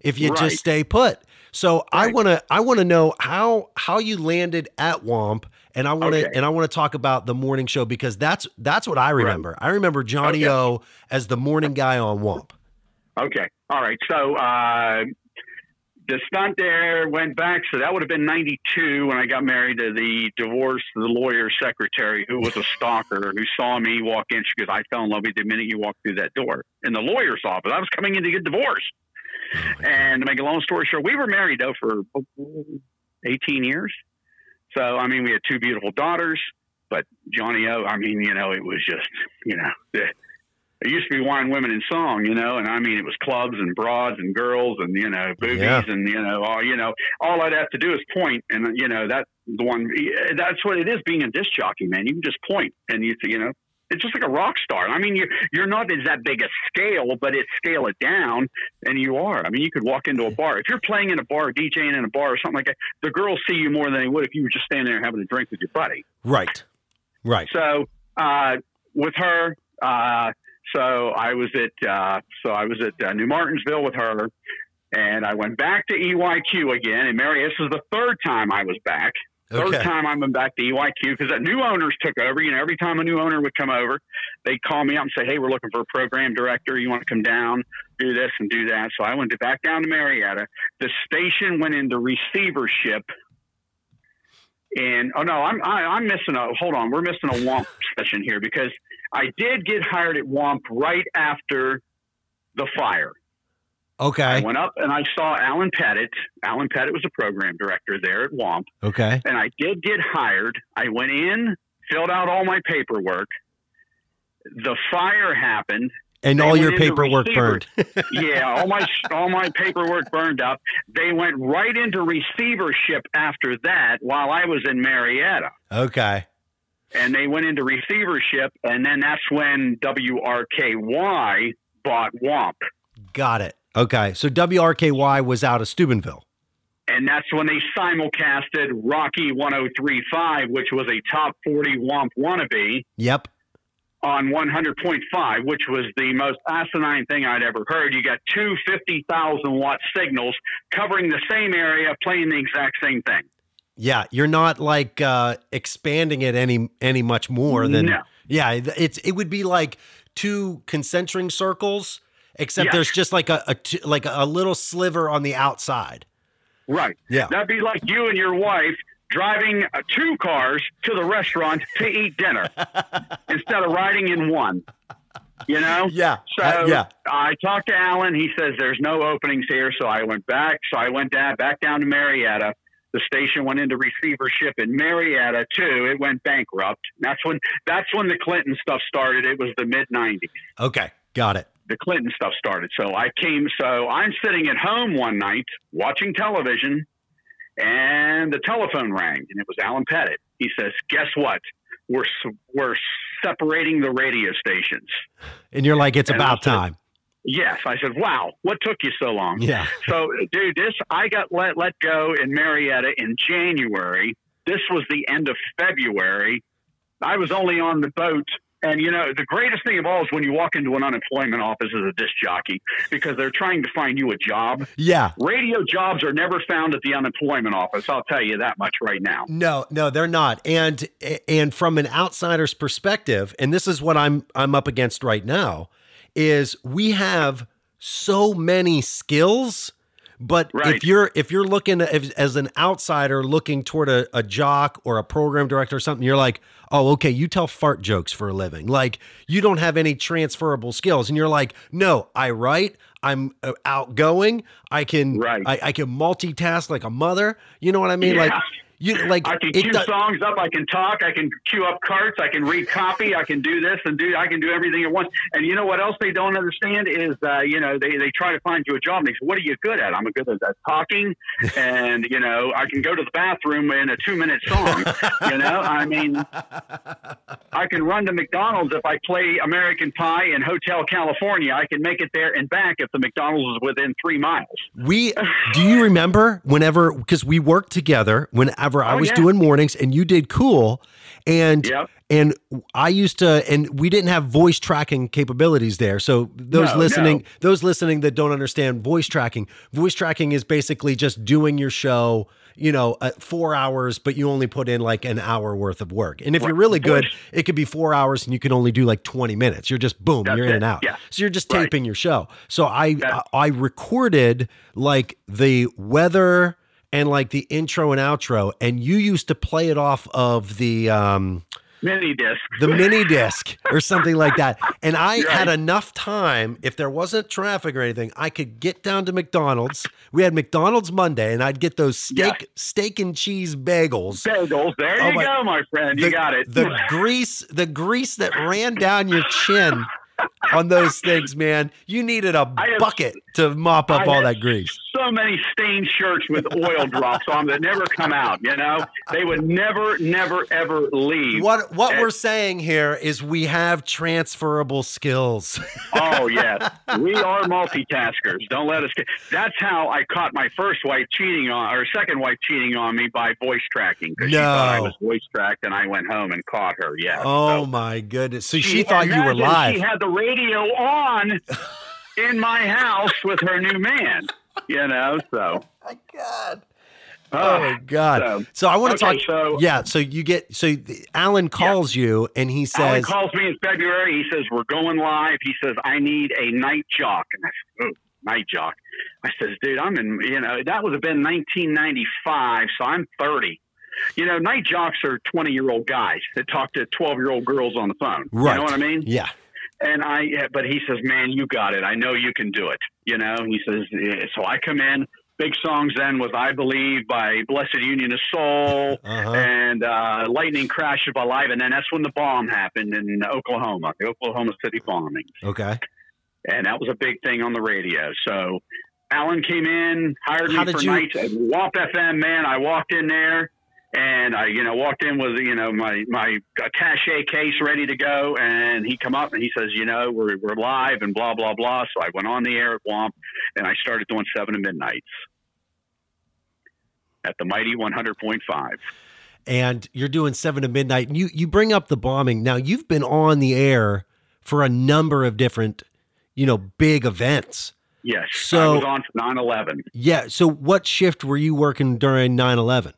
if you Right. just stay put. So I want to I want to know how how you landed at Womp and I want to Okay. and I want to talk about the morning show because that's that's what I remember. I remember Johnny Okay. O as the morning guy on Womp. Okay, all right. So uh, the stunt there went back. So that would have been '92 when I got married to the divorce the lawyer secretary who was a stalker who saw me walk in. She goes, "I fell in love with you the minute you walked through that door." In the lawyer's office, I was coming in to get divorced. And to make a long story short, we were married though for 18 years. So I mean, we had two beautiful daughters. But Johnny O, I mean, you know, it was just, you know, the, it used to be wine, women, and song, you know, and I mean, it was clubs and broads and girls and you know, boobies Yeah. and you know, all you know, all I'd have to do is point, and you know, that the one, that's what it is being a disc jockey, man. You can just point, and you, you know, it's just like a rock star. I mean, you're you're not as that big a scale, but it's scale it down, and you are. I mean, you could walk into a bar if you're playing in a bar, DJing in a bar or something like that. The girls see you more than they would if you were just standing there having a drink with your buddy. Right. Right. So uh, with her, uh, so I was at uh, so I was at uh, New Martinsville with her, and I went back to EYQ again. And Mary, this is the third time I was back. Third Okay. time I'm back to EYQ because that new owners took over. You know, every time a new owner would come over, they'd call me up and say, "Hey, we're looking for a program director. You want to come down, do this and do that?" So I went to back down to Marietta. The station went into receivership and oh no, I'm I, I'm missing a hold on. We're missing a Womp session here because I did get hired at Womp right after the fire. I went up and I saw Alan Pettit. Alan Pettit was a program director there at Womp, Okay. and I did get hired. I went in, filled out all my paperwork. The fire happened. And They all your paperwork burned. Yeah, all my all my paperwork burned up. They went right into receivership after that while I was in Marietta. okay. and they went into receivership, and then that's when WRKY bought Womp, Got it. Okay. So WRKY was out of Steubenville. and that's when they simulcasted Rocky 1035, which was a top 40 Womp wannabe Yep. on 100.5, which was the most asinine thing I'd ever heard. You got two 50,000 watt signals covering the same area, playing the exact same thing. Yeah, you're not like uh expanding it any any much more than No. Yeah, it's it would be like two concentric circles, except there's just like a, a t- like a little sliver on the outside. Right. Yeah. That'd be like you and your wife driving uh, two cars to the restaurant to eat dinner instead of riding in one. You know? Yeah. So Uh, yeah. I talked to Alan. He says there's no openings here. So I went back. So I went down, back down to Marietta. The station went into receivership in Marietta too. It went bankrupt. That's when that's when the Clinton stuff started. It was the mid '90s. Okay. Got it. The Clinton stuff started. So I came, so I'm sitting at home one night watching television and the telephone rang and it was Alan Pettit. He says, guess what? We're, we're separating the radio stations. And you're like, it's And about said- time. Yes. I said, wow, what took you so long? Yeah. So, dude, this I got let let go in Marietta in January. This was the end of February. I was only on the boat, and you know the greatest thing of all is when you walk into an unemployment office as a disc jockey because they're trying to find you a job. Yeah. Radio jobs are never found at the unemployment office. I'll tell you that much right now. No, no, they're not. And and from an outsider's perspective, and this is what I'm I'm up against right now, is we have so many skills, but Right. if you're if you're looking as, as an outsider looking toward a, a jock or a program director or something, you're like, oh, okay, you tell fart jokes for a living. Like you don't have any transferable skills, and you're like, no, I write. I'm uh, outgoing. I can Right. I, I can multitask like a mother. You know what I mean? Like Yeah. You like I can cue do- songs up. I can talk. I can cue up carts. I can read copy. I can do this and do. I can do everything at once. And you know what else they don't understand is, uh, you know, they, they try to find you a job. And they say, "What are you good at?" I'm good at at talking, and you know, I can go to the bathroom in a two minute song. you know, I mean, I can run to McDonald's if I play American Pie in Hotel California. I can make it there and back if the McDonald's is within three miles. We do you remember whenever because we worked together whenever I Oh, was yeah. doing mornings and you did cool and Yep. and I used to and we didn't have voice tracking capabilities there. So those No, listening no. those listening that don't understand voice tracking, voice tracking is basically just doing your show, you know, at 4 hours but you only put in like an hour worth of work. And if you're really good, it could be 4 hours and you can only do like 20 minutes. You're just boom, That's you're in it. and out. Yeah. So you're just Right. taping your show. So I That- I recorded like the weather and like the intro and outro, and you used to play it off of the um Mini disc. the mini disc or something like that. And I Right. had enough time, if there wasn't traffic or anything, I could get down to McDonald's. We had McDonald's Monday, and I'd get those steak Yeah. steak and cheese bagels. Bagels. There Oh, you my- go, my friend. You got it. The grease, the grease that ran down your chin on those things, man. You needed a have- bucket to mop up I all have that grease. So many stained shirts with oil drops on them that never come out. You know, they would never, never, ever leave. What what And- we're saying here is we have transferable skills. Oh yes, we are multitaskers. Don't let us. Get, that's how I caught my first wife cheating on, or second wife cheating on me by voice tracking because she thought I No. was voice tracked, and I went home and caught her. Yeah. oh So my goodness! So she, thought you were live. She had the radio on in my house with her new man. You know, so. my God. uh, Oh my God! so- So, I want to okay, talk. so- yeah. So you get. So the- Alan calls you and he Alan says, calls me in February. He says, We're going live. He says, I need a night jock. And I said, Oh, night jock. I says, Dude, I'm in, you know, that would have been 1995. So I'm 30. You know, night jocks are 20 year old guys that talk to 12 year old girls on the phone. "Right." You know what I mean? Yeah. And I, yeah, but he says, Man, you got it. I know you can do it. You know, he says, yeah. So I come in. Big songs then with I Believe by Blessid Union of Soul Uh-huh. and uh, lightning crashes by live, and then that's when the bomb happened in Oklahoma, the Oklahoma City bombing, Okay. and that was a big thing on the radio. So Alan came in, hired How me for you- nights at Womp FM. Man, I walked in there, and I, you know, walked in with you know my my attaché case ready to go, and he come up and he says, you know, we're we're live and blah blah blah. So I went on the air at Womp, and I started doing seven to midnights. At the mighty 100.5. and you're doing seven to midnight. And you you bring up the bombing. Now you've been on the air for a number of different, you know, big events. Yes. So- I was on for 9 11. Yeah. So what shift were you working during 9-11?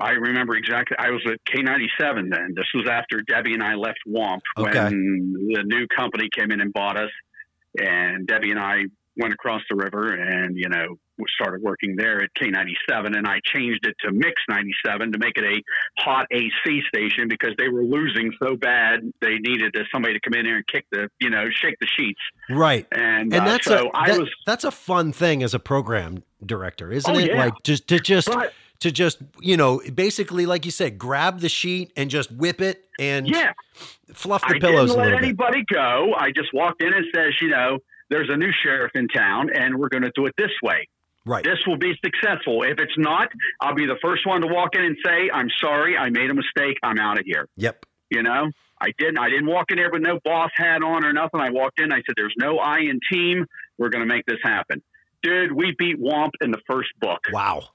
I remember exactly. I was at K97 then. This was after Debbie and I left Womp Okay. when the new company came in and bought us. And Debbie and I went across the river and, you know, started working there at K97. And I changed it to Mix 97 to make it a hot AC station because they were losing so bad. They needed somebody to come in there and kick the, you know, shake the sheets. Right. And, And uh, that's so a I that- was, that's a fun thing as a program director, isn't Oh, it? yeah. Like just to just but to just you know basically like you said, grab the sheet and just whip it and yeah. fluff the I pillows didn't let little bit. anybody go. I just walked in and says, you know, there's a new sheriff in town, and we're going to do it this way. Right. This will be successful. If it's not, I'll be the first one to walk in and say, "I'm sorry, I made a mistake. I'm out of here." Yep. You know, I didn't. I didn't walk in there with no boss hat on or nothing. I walked in. I said, "There's no I in team. We're going to make this happen." Dude, we beat Womp in the first book. Wow.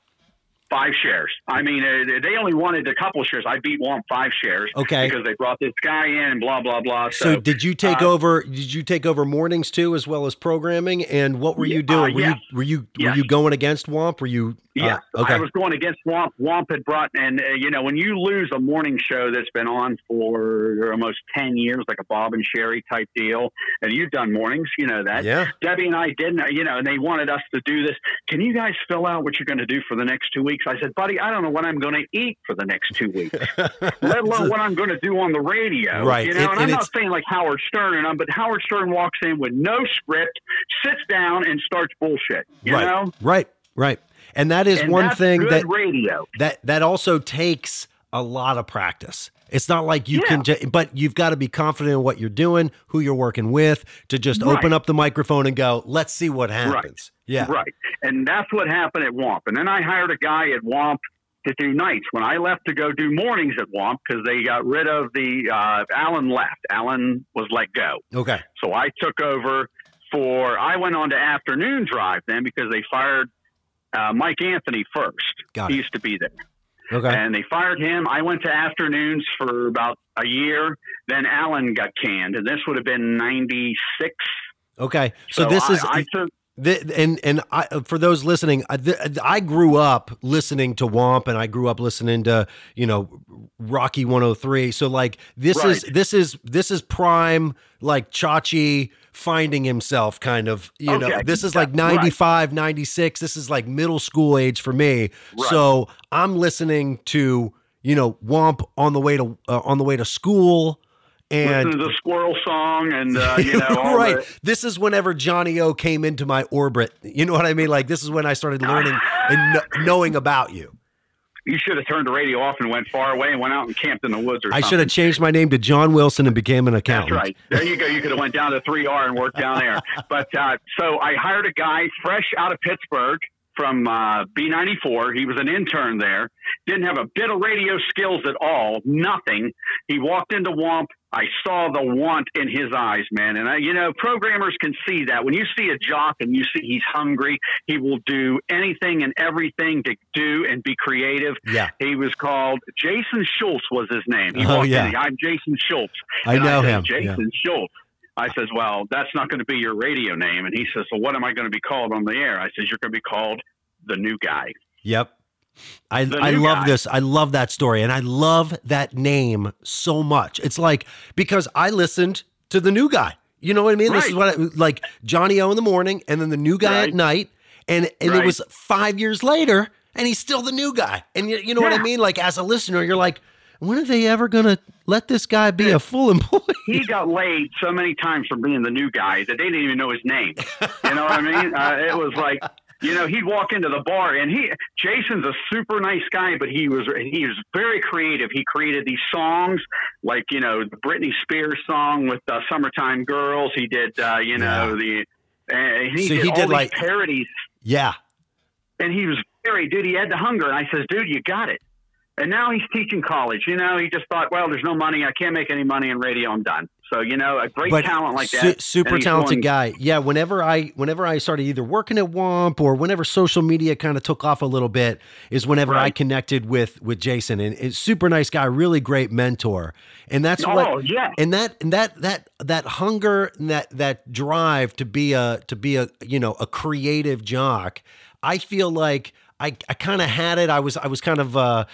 Five shares. I mean, uh, they only wanted a couple shares. I beat Womp five shares Okay. because they brought this guy in and blah blah blah. So, So, did you take uh, over? Did you take over mornings too, as well as programming? And what were you doing? uh, were you were you were you going against Womp? Were you? Uh, Yes, okay. I was going against Womp. Womp had brought, and uh, you know, when you lose a morning show that's been on for almost ten years, like a Bob and Sherry type deal, and you've done mornings, you know that. yeah. Debbie and I didn't, you know, and they wanted us to do this. Can you guys fill out what you're going to do for the next two weeks? I said, buddy, I don't know what I'm going to eat for the next two weeks, let alone what I'm going to do on the radio. Right, You know, and- and, and I'm not saying like Howard Stern, and I'm, but Howard Stern walks in with no script, sits down, and starts bullshit. You right. know, Right. Right. And that is and one thing that radio. that that also takes a lot of practice. It's not like you can, ju- but you've got to be confident in what you're doing, who you're working with, to just Right. open up the microphone and go, "Let's see what happens." Yeah, Right. And that's what happened at Womp. And then I hired a guy at Womp to do nights. When I left to go do mornings at Womp, because they got rid of the, uh, Alan left. Alan was let go. Okay. So I took over for, I went on to afternoon drive then because they fired uh, Mike Anthony first. Got he it. used to be there. Okay. And they fired him. I went to afternoons for about a year. Then Alan got canned. And this would have been 96. Okay. So, this I, is I took, The, and and I, for those listening, I, th- I grew up listening to Womp, and I grew up listening to you know Rocky 103. So like this is this is this is prime like Chachi finding himself kind of you know this is like Yeah, right. 95 96 this is like middle school age for me Right. so i'm listening to you know womp on the way to uh, on the way to school and listen to the squirrel song and, uh, you know, all right. the- This is whenever Johnny O came into my orbit. You know what I mean? Like this is when I started learning and kn- knowing about you. you should have turned the radio off and went far away and went out and camped in the woods or I something. should have changed my name to John Wilson and became an That's accountant. right. There you go. You could have went down to 3R and worked down there. But uh, so I hired a guy fresh out of Pittsburgh from uh, B94. He was an intern there. Didn't have a bit of radio skills at all. Nothing. He walked into Womp. I saw the want in his eyes, man. And I, you know, programmers can see that. When you see a jock and you see he's hungry, he will do anything and everything to do and be creative. Yeah. He was called Jason Schultz was his name. He Oh, yeah. in. I'm Jason Schultz. I know said, him. Jason Schultz. I says, well, that's not going to be your radio name. And he says, well, what am I going to be called on the air? I says, you're going to be called the new guy. Yep. I, I love guy. this. I love that story. And I love that name so much. It's like, because I listened to the new guy. You know what I mean? This is what I like Johnny O in the morning and then the new guy at night. And and it was five years later and he's still the new guy. And you, you know what I mean? Like as a listener, you're like, when are they ever gonna let this guy be a full employee? He got laid so many times from being the new guy that they didn't even know his name. You know what I mean? Uh, it was like, you know, he'd walk into the bar and he, Jason's a super nice guy, but he was, he was very creative. He created these songs like, you know, the Britney Spears song with uh, Summertime Girls. He did, uh, you know, the, uh, he So did he all did, these like- parodies Yeah. and he was very, dude, he had the hunger. And I says, dude, you got it. And now he's teaching college. You know, he just thought, well, there's no money. I can't make any money in radio. I'm done. So, you know, a great but talent like su- that. super talented going- guy. Yeah, whenever I whenever I started either working at Womp or whenever social media kind of took off a little bit is whenever I connected with with Jason and it's super nice guy, really great mentor. And that's Oh, what yeah. and that and that that that hunger and that that drive to be a to be a you know a creative jock. I feel like I, I kind of had it. I was I was kind of uh,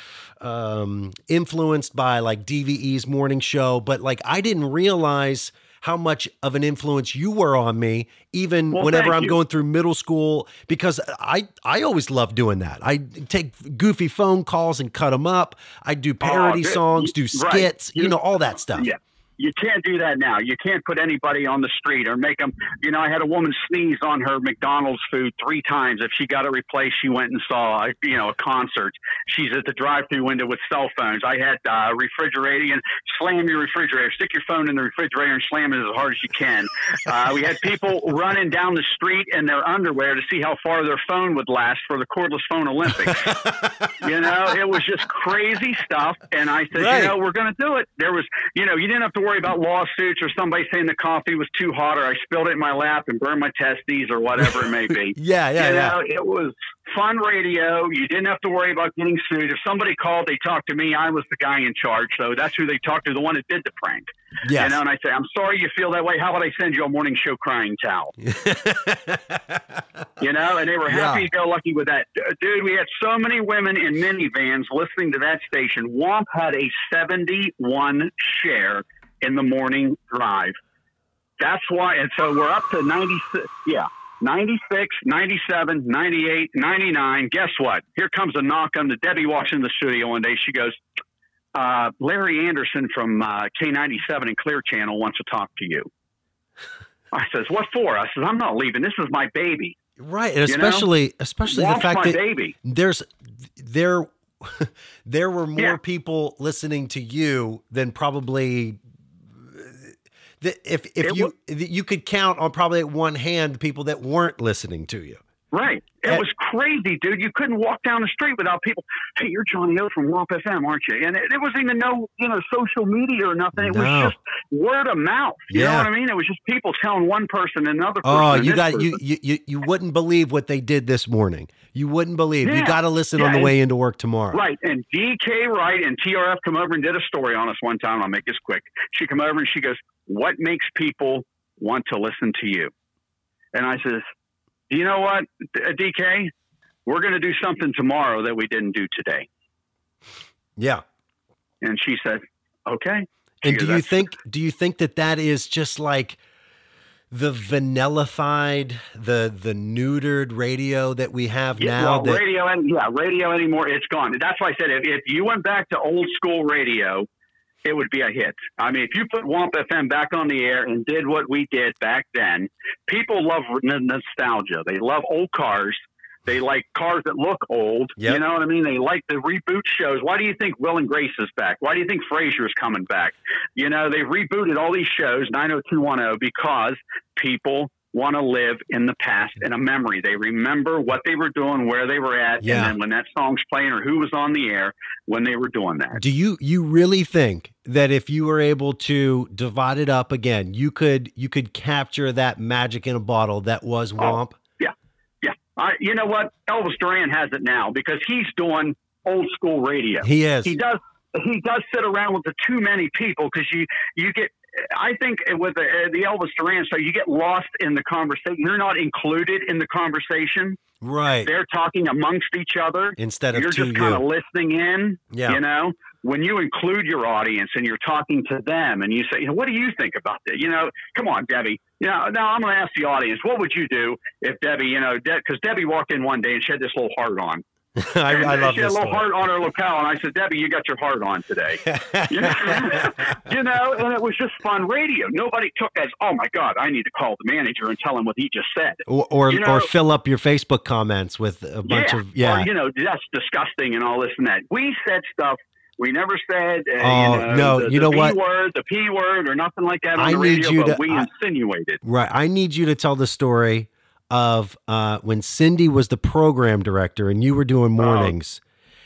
um, influenced by like DVE's morning show, but like I didn't realize how much of an influence you were on me, even Well, whenever I'm you. going through middle school, because I I always loved doing that. I take goofy phone calls and cut them up. I do parody dude, songs, do right. skits, you You- know, all that stuff. Yeah. You can't do that now. You can't put anybody on the street or make them. You know, I had a woman sneeze on her McDonald's food three times. If she got it replaced, she went and saw, a, you know, a concert. She's at the drive-through window with cell phones. I had uh, refrigerating. Slam your refrigerator. Stick your phone in the refrigerator and slam it as hard as you can. Uh, we had people running down the street in their underwear to see how far their phone would last for the cordless phone Olympics. you know, it was just crazy stuff. And I said, Right. you know, we're going to do it. There was, you know, you didn't have to worry about lawsuits or somebody saying the coffee was too hot or I spilled it in my lap and burned my testes or whatever it may be. Yeah, yeah, you yeah. know, it was fun radio. You didn't have to worry about getting sued. If somebody called, they talked to me. I was the guy in charge. So that's who they talked to, the one that did the prank. Yes. You know, and I say, I'm sorry you feel that way. How about I send you a morning show crying towel? you know, and they were Yeah. happy go lucky with that. Dude, we had so many women in minivans listening to that station. Womp had a 71 share in the morning drive. That's why, and so we're up to 96, yeah, 96, 97, 98, 99. Guess what? Here comes a knock on the Debbie walks in the studio one day. She goes, uh, Larry Anderson from uh, K97 and Clear Channel wants to talk to you. I says, what for? I says, I'm not leaving. This is my baby. right, and you know? especially especially the fact my that baby. there's there there were more Yeah. people listening to you than probably that if if It you you could count on probably at one hand people that weren't listening to you. Right. It And- was crazy, dude. You couldn't walk down the street without people. Hey, you're Johnny O from Womp FM, aren't you? And it, it wasn't even no, you know, social media or nothing. It No. was just word of mouth. You Yeah. know what I mean? It was just people telling one person another oh, person. Oh, you got you, you you you wouldn't believe what they did this morning. You wouldn't believe. You got to listen Yeah, on the and- way into work tomorrow. Right. And DK Wright and TRF come over and did a story on us one time. I'll make this quick. She come over and she goes, What makes people want to listen to you? And I says, "Do You know what, DK? We're going to do something tomorrow that we didn't do today. Yeah. And she said, Okay. And do you think do you think that that is just like the vanillified, the the neutered radio that we have Yeah, now? well, that radio, and yeah, radio anymore, it's gone. That's why I said if, if you went back to old school radio, it would be a hit. I mean, if you put Womp FM back on the air and did what we did back then, people love nostalgia. They love old cars. They like cars that look old. Yep. You know what I mean? They like the reboot shows. Why do you think Will and Grace is back? Why do you think Frasier is coming back? You know, they rebooted all these shows, 90210, because people want to live in the past in a memory. They remember what they were doing, where they were at, Yeah. and then when that song's playing or who was on the air when they were doing that. do you you really think that if you were able to divide it up again, you could you could capture that magic in a bottle that was oh, Womp? Yeah. I, you know what? Elvis Duran has it now because he's doing old school radio. He is. he does he does sit around with the too many people because you you get I think with the, the Elvis Duran show you get lost in the conversation. You're not included in the conversation. right. They're talking amongst each other. Instead of You're just kind of listening in. Yeah. You know, when you include your audience and you're talking to them and you say, you know, what do you think about that? You know, come on, Debbie. You know, now I'm going to ask the audience, what would you do if Debbie, you know, because Debbie walked in one day and she had this little heart on. I, And I love she had a little story. heart on her lapel, and I said, Debbie, you got your heart on today. You know, you know, and it was just fun radio. Nobody took as, oh my God, I need to call the manager and tell him what he just said. or or, You know- or fill up your Facebook comments with a bunch yeah. of yeah. Or, you know, that's disgusting and all this and that. We said stuff we never said. Uh, Oh, you know, no, the, you the know B what? word, the P word, or nothing like that on I the need radio, you but to- we I- insinuated. Right. I need you to tell the story of uh, when Cindy was the program director and you were doing mornings.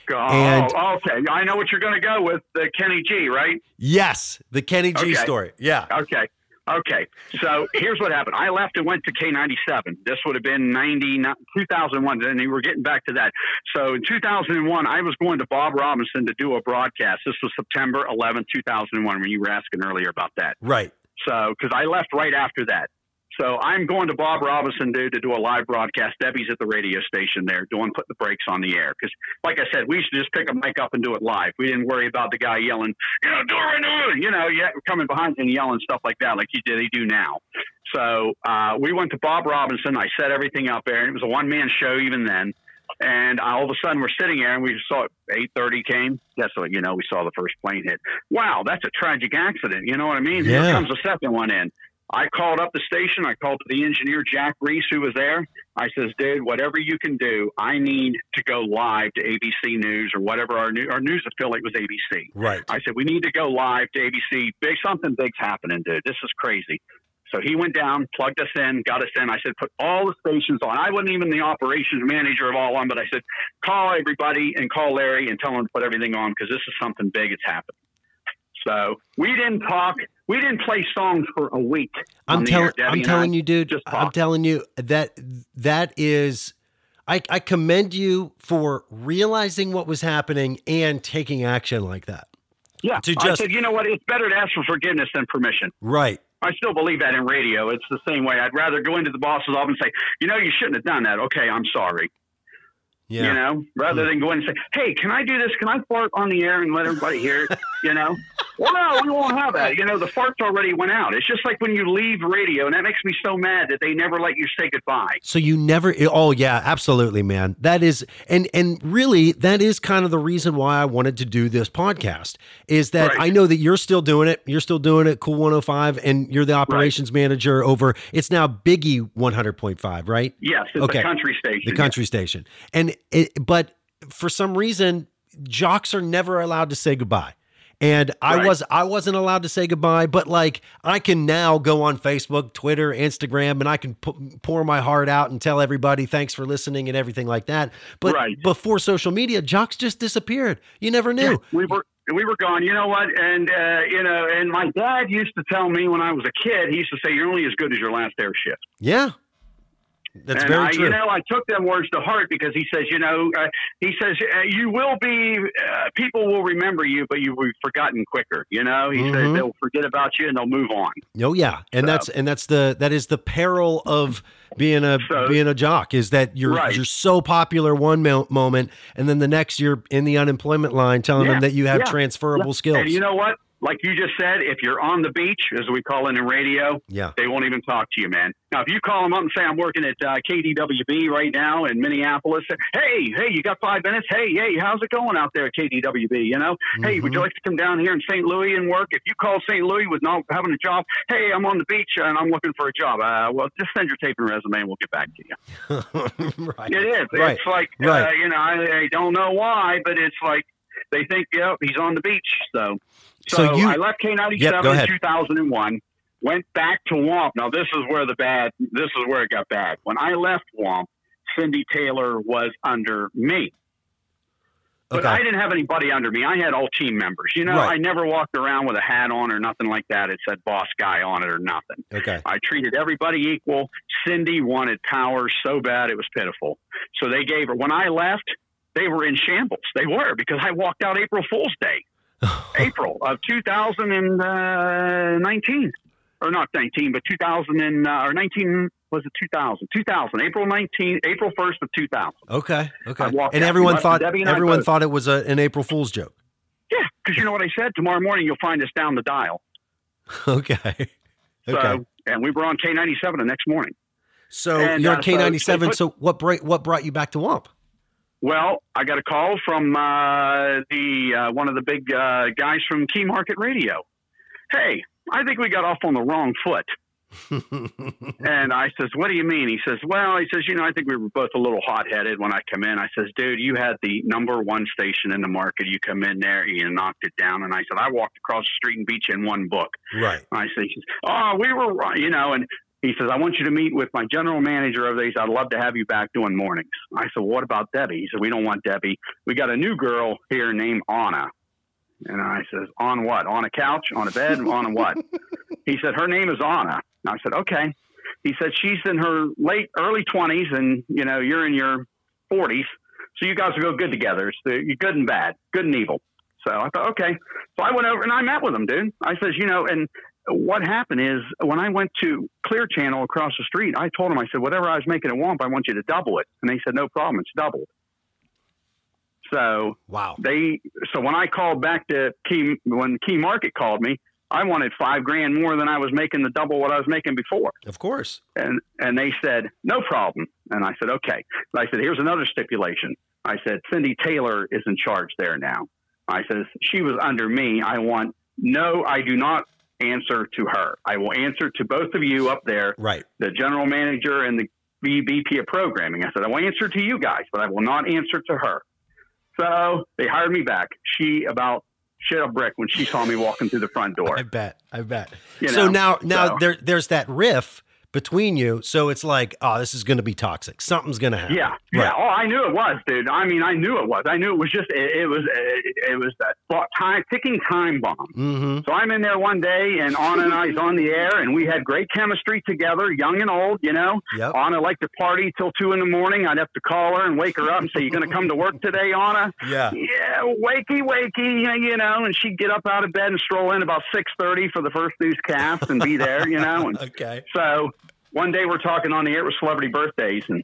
Oh, And- okay. I know what you're going to go with, the Kenny G, right? Yes, the Kenny G Okay. story. Yeah. Okay. Okay. So here's what happened. I left and went to K97. This would have been 90, 2001. And we were getting back to that. So in 2001, I was going to Bob Robinson to do a broadcast. This was September 11, 2001, when you were asking earlier about that. Right. So, because I left right after that. So I'm going to Bob Robinson, dude, to do a live broadcast. Debbie's at the radio station there doing put the brakes on the air. Because, like I said, we used to just pick a mic up and do it live. We didn't worry about the guy yelling, you know, do it right now, you know, yeah, coming behind and yelling stuff like that, like you did, they do now. So uh, we went to Bob Robinson. I set everything up there, and it was a one man show even then. And all of a sudden, we're sitting there, and we saw it. Eight thirty came. That's what you know. We saw the first plane hit. Wow, that's a tragic accident. You know what I mean? Yeah. Here comes the second one in. I called up the station. I called the engineer, Jack Reese, who was there. I says, dude, whatever you can do, I need to go live to ABC News or whatever our, new, our news affiliate was ABC. Right. I said, we need to go live to ABC. Big something big's happening, dude. This is crazy. So he went down, plugged us in, got us in. I said, put all the stations on. I wasn't even the operations manager of all on, but I said, call everybody and call Larry and tell him to put everything on because this is something big. It's happening. So we didn't talk. We didn't play songs for a week. I'm telling I'm telling you, dude. just I'm telling you that that is I, I commend you for realizing what was happening and taking action like that. Yeah. to just, I said, you know what? It's better to ask for forgiveness than permission. Right. I still believe that in radio. It's the same way. I'd rather go into the boss's office and say, you know, you shouldn't have done that. Okay, I'm sorry. Yeah. You know, rather than go in and say, hey, can I do this? Can I fart on the air and let everybody hear it? You know? well, no, we won't have that. You know, the farts already went out. It's just like when you leave radio, and that makes me so mad that they never let you say goodbye. So you never oh yeah, absolutely man. That is and and really that is kind of the reason why I wanted to do this podcast is that Right. I know that you're still doing it. You're still doing it Cool 105 and you're the operations manager over it's now Biggie 100.5, right? Yes, it's Okay. a country station. The country station. And it but for some reason jocks are never allowed to say goodbye. And I Right. was I wasn't allowed to say goodbye, but like I can now go on Facebook, Twitter, Instagram, and I can pour my heart out and tell everybody thanks for listening and everything like that. But Right. before social media, jocks just disappeared. You never knew. Yeah, we were we were gone. You know what? And uh, you know, and my dad used to tell me when I was a kid. He used to say, "You're only as good as your last air shift." Yeah, that's and very I, true. You know, I took them words to heart because he says, you know, uh, he says uh, you will be, uh, people will remember you, but you will be forgotten quicker. You know, he Mhm. says they'll forget about you and they'll move on. Oh yeah, and So- that's and that's the that is the peril of being a So- being a jock is that you're Right. you're so popular one mo- moment and then the next you're in the unemployment line telling Yeah, them that you have yeah, transferable skills. And you know what? Like you just said, if you're on the beach, as we call it in radio, yeah, they won't even talk to you, man. Now, if you call them up and say, I'm working at uh, KDWB right now in Minneapolis, hey, hey, you got five minutes? Hey, hey, how's it going out there at KDWB? You know, hey, would you like to come down here in St. Louis and work? If you call St. Louis with not having a job, hey, I'm on the beach and I'm looking for a job. Uh, well, just send your tape and resume and we'll get back to you. right. It is. Right, It's like, uh, you know, I, I don't know why, but it's like they think, yeah, he's on the beach. So, So so, you- I left K97 Yep, in 2001, went back to WOMP. Now, this is where the bad, this is where it got bad. When I left WOMP, Cindy Taylor was under me. But Okay. I didn't have anybody under me. I had all team members. You know, Right. I never walked around with a hat on or nothing like that. It said boss guy on it or nothing. Okay. I treated everybody equal. Cindy wanted power so bad it was pitiful. So they gave her, when I left, they were in shambles. They were because I walked out April Fool's Day, April of 2019. Or not 19, but 2000 and, uh, or 19, was it 2000? 2000, April 19, April 1st of 2000. Okay. Okay. And everyone thought and everyone thought it was a, an April Fool's joke. Yeah, because you know what I said? Tomorrow morning you'll find us down the dial. Okay. So, Okay. and we were on K97 the next morning. So and, you're uh, on so K they ninety seven. put- So what break what brought you back to Womp? Well, I got a call from uh, the uh, one of the big uh, guys from Key Market Radio. Hey, I think we got off on the wrong foot. And I says, "What do you mean?" He says, "Well, he says, you know, I think we were both a little hot-headed when I come in." I says, "Dude, you had the number one station in the market. You come in there, you knocked it down." And I said, "I walked across the street and beat you in one book." right. I said, says, "Oh, we were, you know." And he says, "I want you to meet with my general manager of these. I'd love to have you back doing mornings." I said, "What about Debbie?" He said, "We don't want Debbie. We got a new girl here named Anna." And I says, "On what? On a couch? On a bed? on a what?" He said, "Her name is Anna." And I said, "Okay." He said, "She's in her late, early twenties, and you know, you're in your forties, so you guys will go good together. It's you're good and bad, good and evil." So I thought, okay. So I went over and I met with him, dude. I says, you know, and what happened is when I went to Clear Channel across the street, I told them, I said, whatever I was making at WOMP, I want you to double it. And they said, no problem, it's doubled. So wow. They so when I called back to Key when Key Market called me, I wanted five grand more than I was making the double what I was making before. Of course. And and they said no problem. And I said okay. And I said here's another stipulation. I said Cindy Taylor is in charge there now. I says she was under me. I want no. I do not answer to her. I will answer to both of you up there. Right. The general manager and the VP of programming. I said I will answer to you guys, but I will not answer to her. So they hired me back. She about shit a brick when she saw me walking through the front door. I bet. I bet. You so now, now so- there, there's that riff between you. So it's like, oh, this is going to be toxic. Something's going to happen. Yeah, yeah. Right. Oh, I knew it was, dude. I mean, I knew it was. I knew it was just. It, it was. It, it was that thought time ticking time bomb. Mm-hmm. So I'm in there one day, and Anna and I's on the air, and we had great chemistry together, young and old. You know, Yep. Anna liked to party till two in the morning. I'd have to call her and wake her up and say, "You going to come to work today, Anna?" Yeah. Yeah, wakey, wakey, you know. And she'd get up out of bed and stroll in about six thirty for the first newscast and be there, you know. And Okay. so one day we're talking on the air with celebrity birthdays, and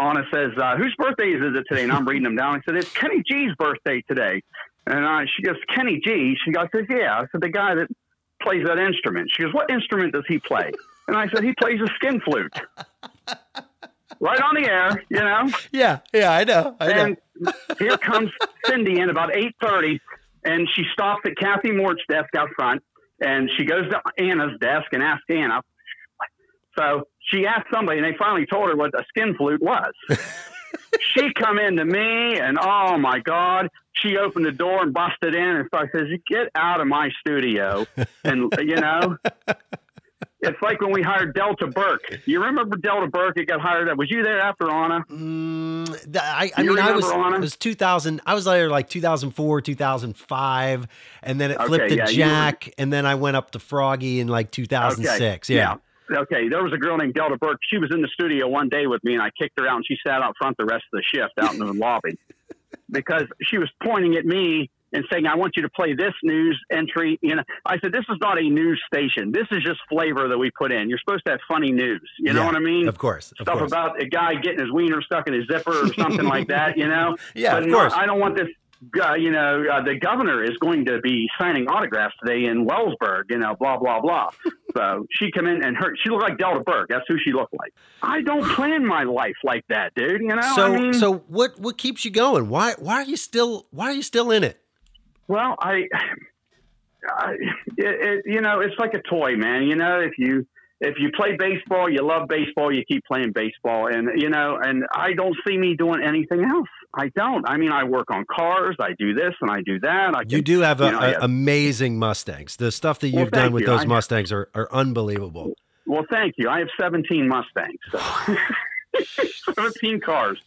Anna says, uh, "Whose birthday is it today?" And I'm reading them down. I said, "It's Kenny G's birthday today." And uh, she goes, "Kenny G." She goes, "says Yeah." I said, "The guy that plays that instrument." She goes, "What instrument does he play?" And I said, "He plays a skin flute." right on the air, you know. Yeah. Yeah. I know. I know. And here comes Cindy in about eight thirty, and she stops at Kathy Mort's desk out front, and she goes to Anna's desk and asks Anna. So she asked somebody, and they finally told her what a skin flute was. she come in to me, and oh my God, she opened the door and busted in, and so I says, "Get out of my studio!" And you know. It's like when we hired Delta Burke. You remember Delta Burke? It got hired. Up. Was you there after Anna? Mm, I, I mean, I was, Anna? it was 2000. I was there like 2004, 2005, and then it Okay, flipped to yeah, you were- Jack, and then I went up to Froggy in like 2006. Yeah. Yeah. Okay. There was a girl named Delta Burke. She was in the studio one day with me, and I kicked her out, and she sat out front the rest of the shift out in the lobby because she was pointing at me and saying, "I want you to play this news entry." You know, I said, "This is not a news station. This is just flavor that we put in. You're supposed to have funny news. You know Yeah, what I mean? Of course. Of Stuff course. about a guy getting his wiener stuck in his zipper or something like that. You know? Yeah, But of no, course. I don't want this. Uh, you know, uh, the governor is going to be signing autographs today in Wellsburg. You know, blah blah blah. So she come in and her she looked like Delta Burke. That's who she looked like. I don't plan my life like that, dude. You know. so, I mean, so what, what keeps you going? Why, why are you still, why are you still in it? Well, I, I it, it, you know, it's like a toy, man. You know, if you if you play baseball, you love baseball, you keep playing baseball, and you know, and I don't see me doing anything else. I don't. I mean, I work on cars, I do this and I do that. I You can- do have a, you know, a- yeah. amazing Mustangs. The stuff that you've done with you. those I- Mustangs are, are unbelievable. Well, thank you. I have 17 Mustangs, so 17 cars.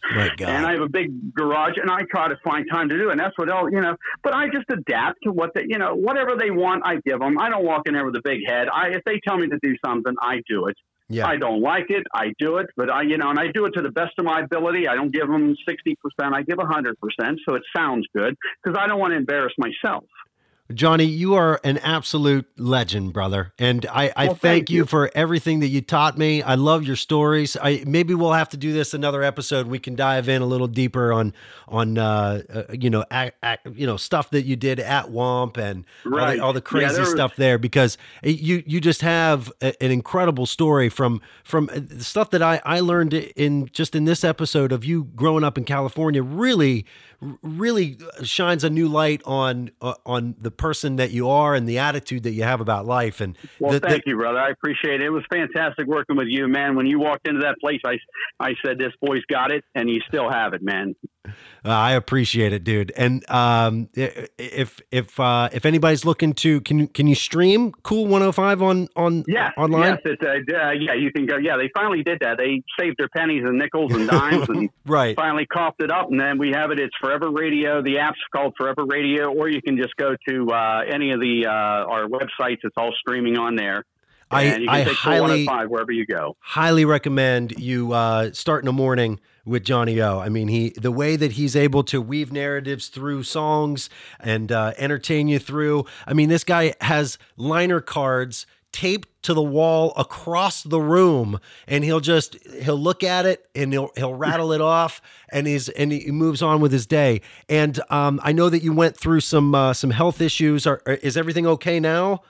And I have a big garage, and I try to find time to do it. And that's what else, you know. But I just adapt to what they, you know, whatever they want, I give them. I don't walk in there with a big head. I, if they tell me to do something, I do it. yeah. I don't like it, I do it. But I, you know, and I do it to the best of my ability. I don't give them sixty percent. I give hundred percent, so it sounds good because I don't want to embarrass myself. Johnny, you are an absolute legend, brother. And I, I Well, thank, thank you. you. for everything that you taught me. I love your stories. I maybe we'll have to do this another episode. We can dive in a little deeper on on uh, uh you know ac ac you know stuff that you did at Womp and all, Right. the, all the Yeah, crazy there was- stuff there because you you just have a, an incredible story from from uh, stuff that I I learned in just in this episode of you growing up in California. Really really shines a new light on uh, on the person that you are and the attitude that you have about life and Well, the- the- thank you, brother. I appreciate it. It was fantastic working with you, man. When you walked into that place, I, I said, "This boy's got it," and you still have it, man. Uh, I appreciate it, dude. And um, if if uh, if anybody's looking to can you can you stream Cool 105 on on Yes, online? yes, it's, uh, uh, yeah, you can go. Yeah, they finally did that. They saved their pennies and nickels and dimes, and Right. finally coughed it up. And then we have it. It's Forever Radio. The app's called Forever Radio, or you can just go to uh, any of the uh, our websites. It's all streaming on there. I- I highly- wherever you go. Highly recommend you uh, start in the morning with Johnny O. I mean, he the way that he's able to weave narratives through songs and uh, entertain you through. I mean, this guy has liner cards taped to the wall across the room and he'll just he'll look at it and he'll he'll rattle it off and he's and he moves on with his day and um, I know that you went through some uh, some health issues are, is everything okay now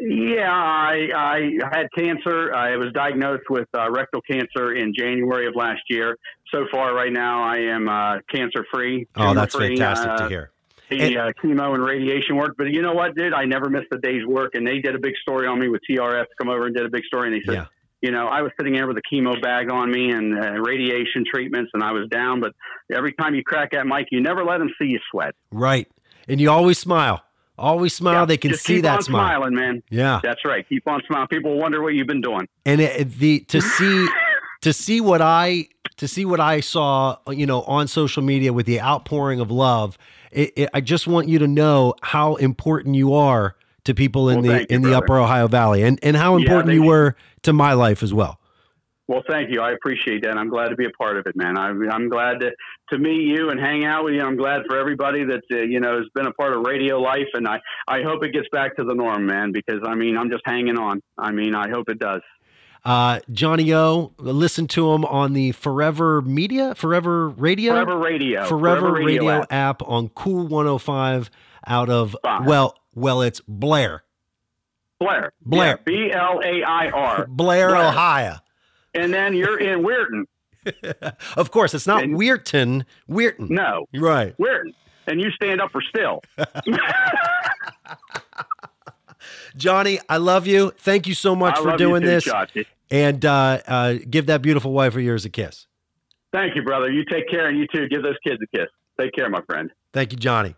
yeah, I, I had cancer. I was diagnosed with uh, rectal cancer in January of last year. So far, right now, I am uh, cancer free. Oh, that's fantastic to hear the and, uh, chemo and radiation work. But you know what, dude? I never missed a day's work. And they did a big story on me with TRF come over and did a big story. And they said, yeah. you know, I was sitting there with a chemo bag on me and uh, radiation treatments, and I was down. But every time you crack that mic, you never let them see you sweat. Right. And you always smile. Always smile. Yeah, they can see that smile. smiling, man. Yeah, that's right. Keep on smiling. People wonder what you've been doing. And it, the to see to see what I to see what I saw, you know, on social media with the outpouring of love it, it, I just want you to know how important you are to people in well, the in the Upper Ohio Valley, and and how important yeah, you were to my life as well. Well, thank you. I appreciate that. I'm glad to be a part of it, man. I, am glad to, to meet you and hang out with you. I'm glad for everybody that uh, you know has been a part of radio life, and I I hope it gets back to the norm, man. Because I mean, I'm just hanging on. I mean, I hope it does. Uh, Johnny O, listen to him on the Forever Media, Forever Radio, Forever Radio, Forever, Forever Radio, Radio app. on Cool 105 out of well, well, it's Blair. Blair. Blair. B L A I R. Blair, Blair, Ohio. And then you're in Weirton. of course, it's not and, Weirton. Weirton. No. Right. Weirton. And you stand up for still. Johnny, I love you. Thank you so much I for doing too, this. And uh, uh, give that beautiful wife of yours a kiss. Thank you, brother. You take care, and you too. Give those kids a kiss. Take care, my friend. Thank you, Johnny.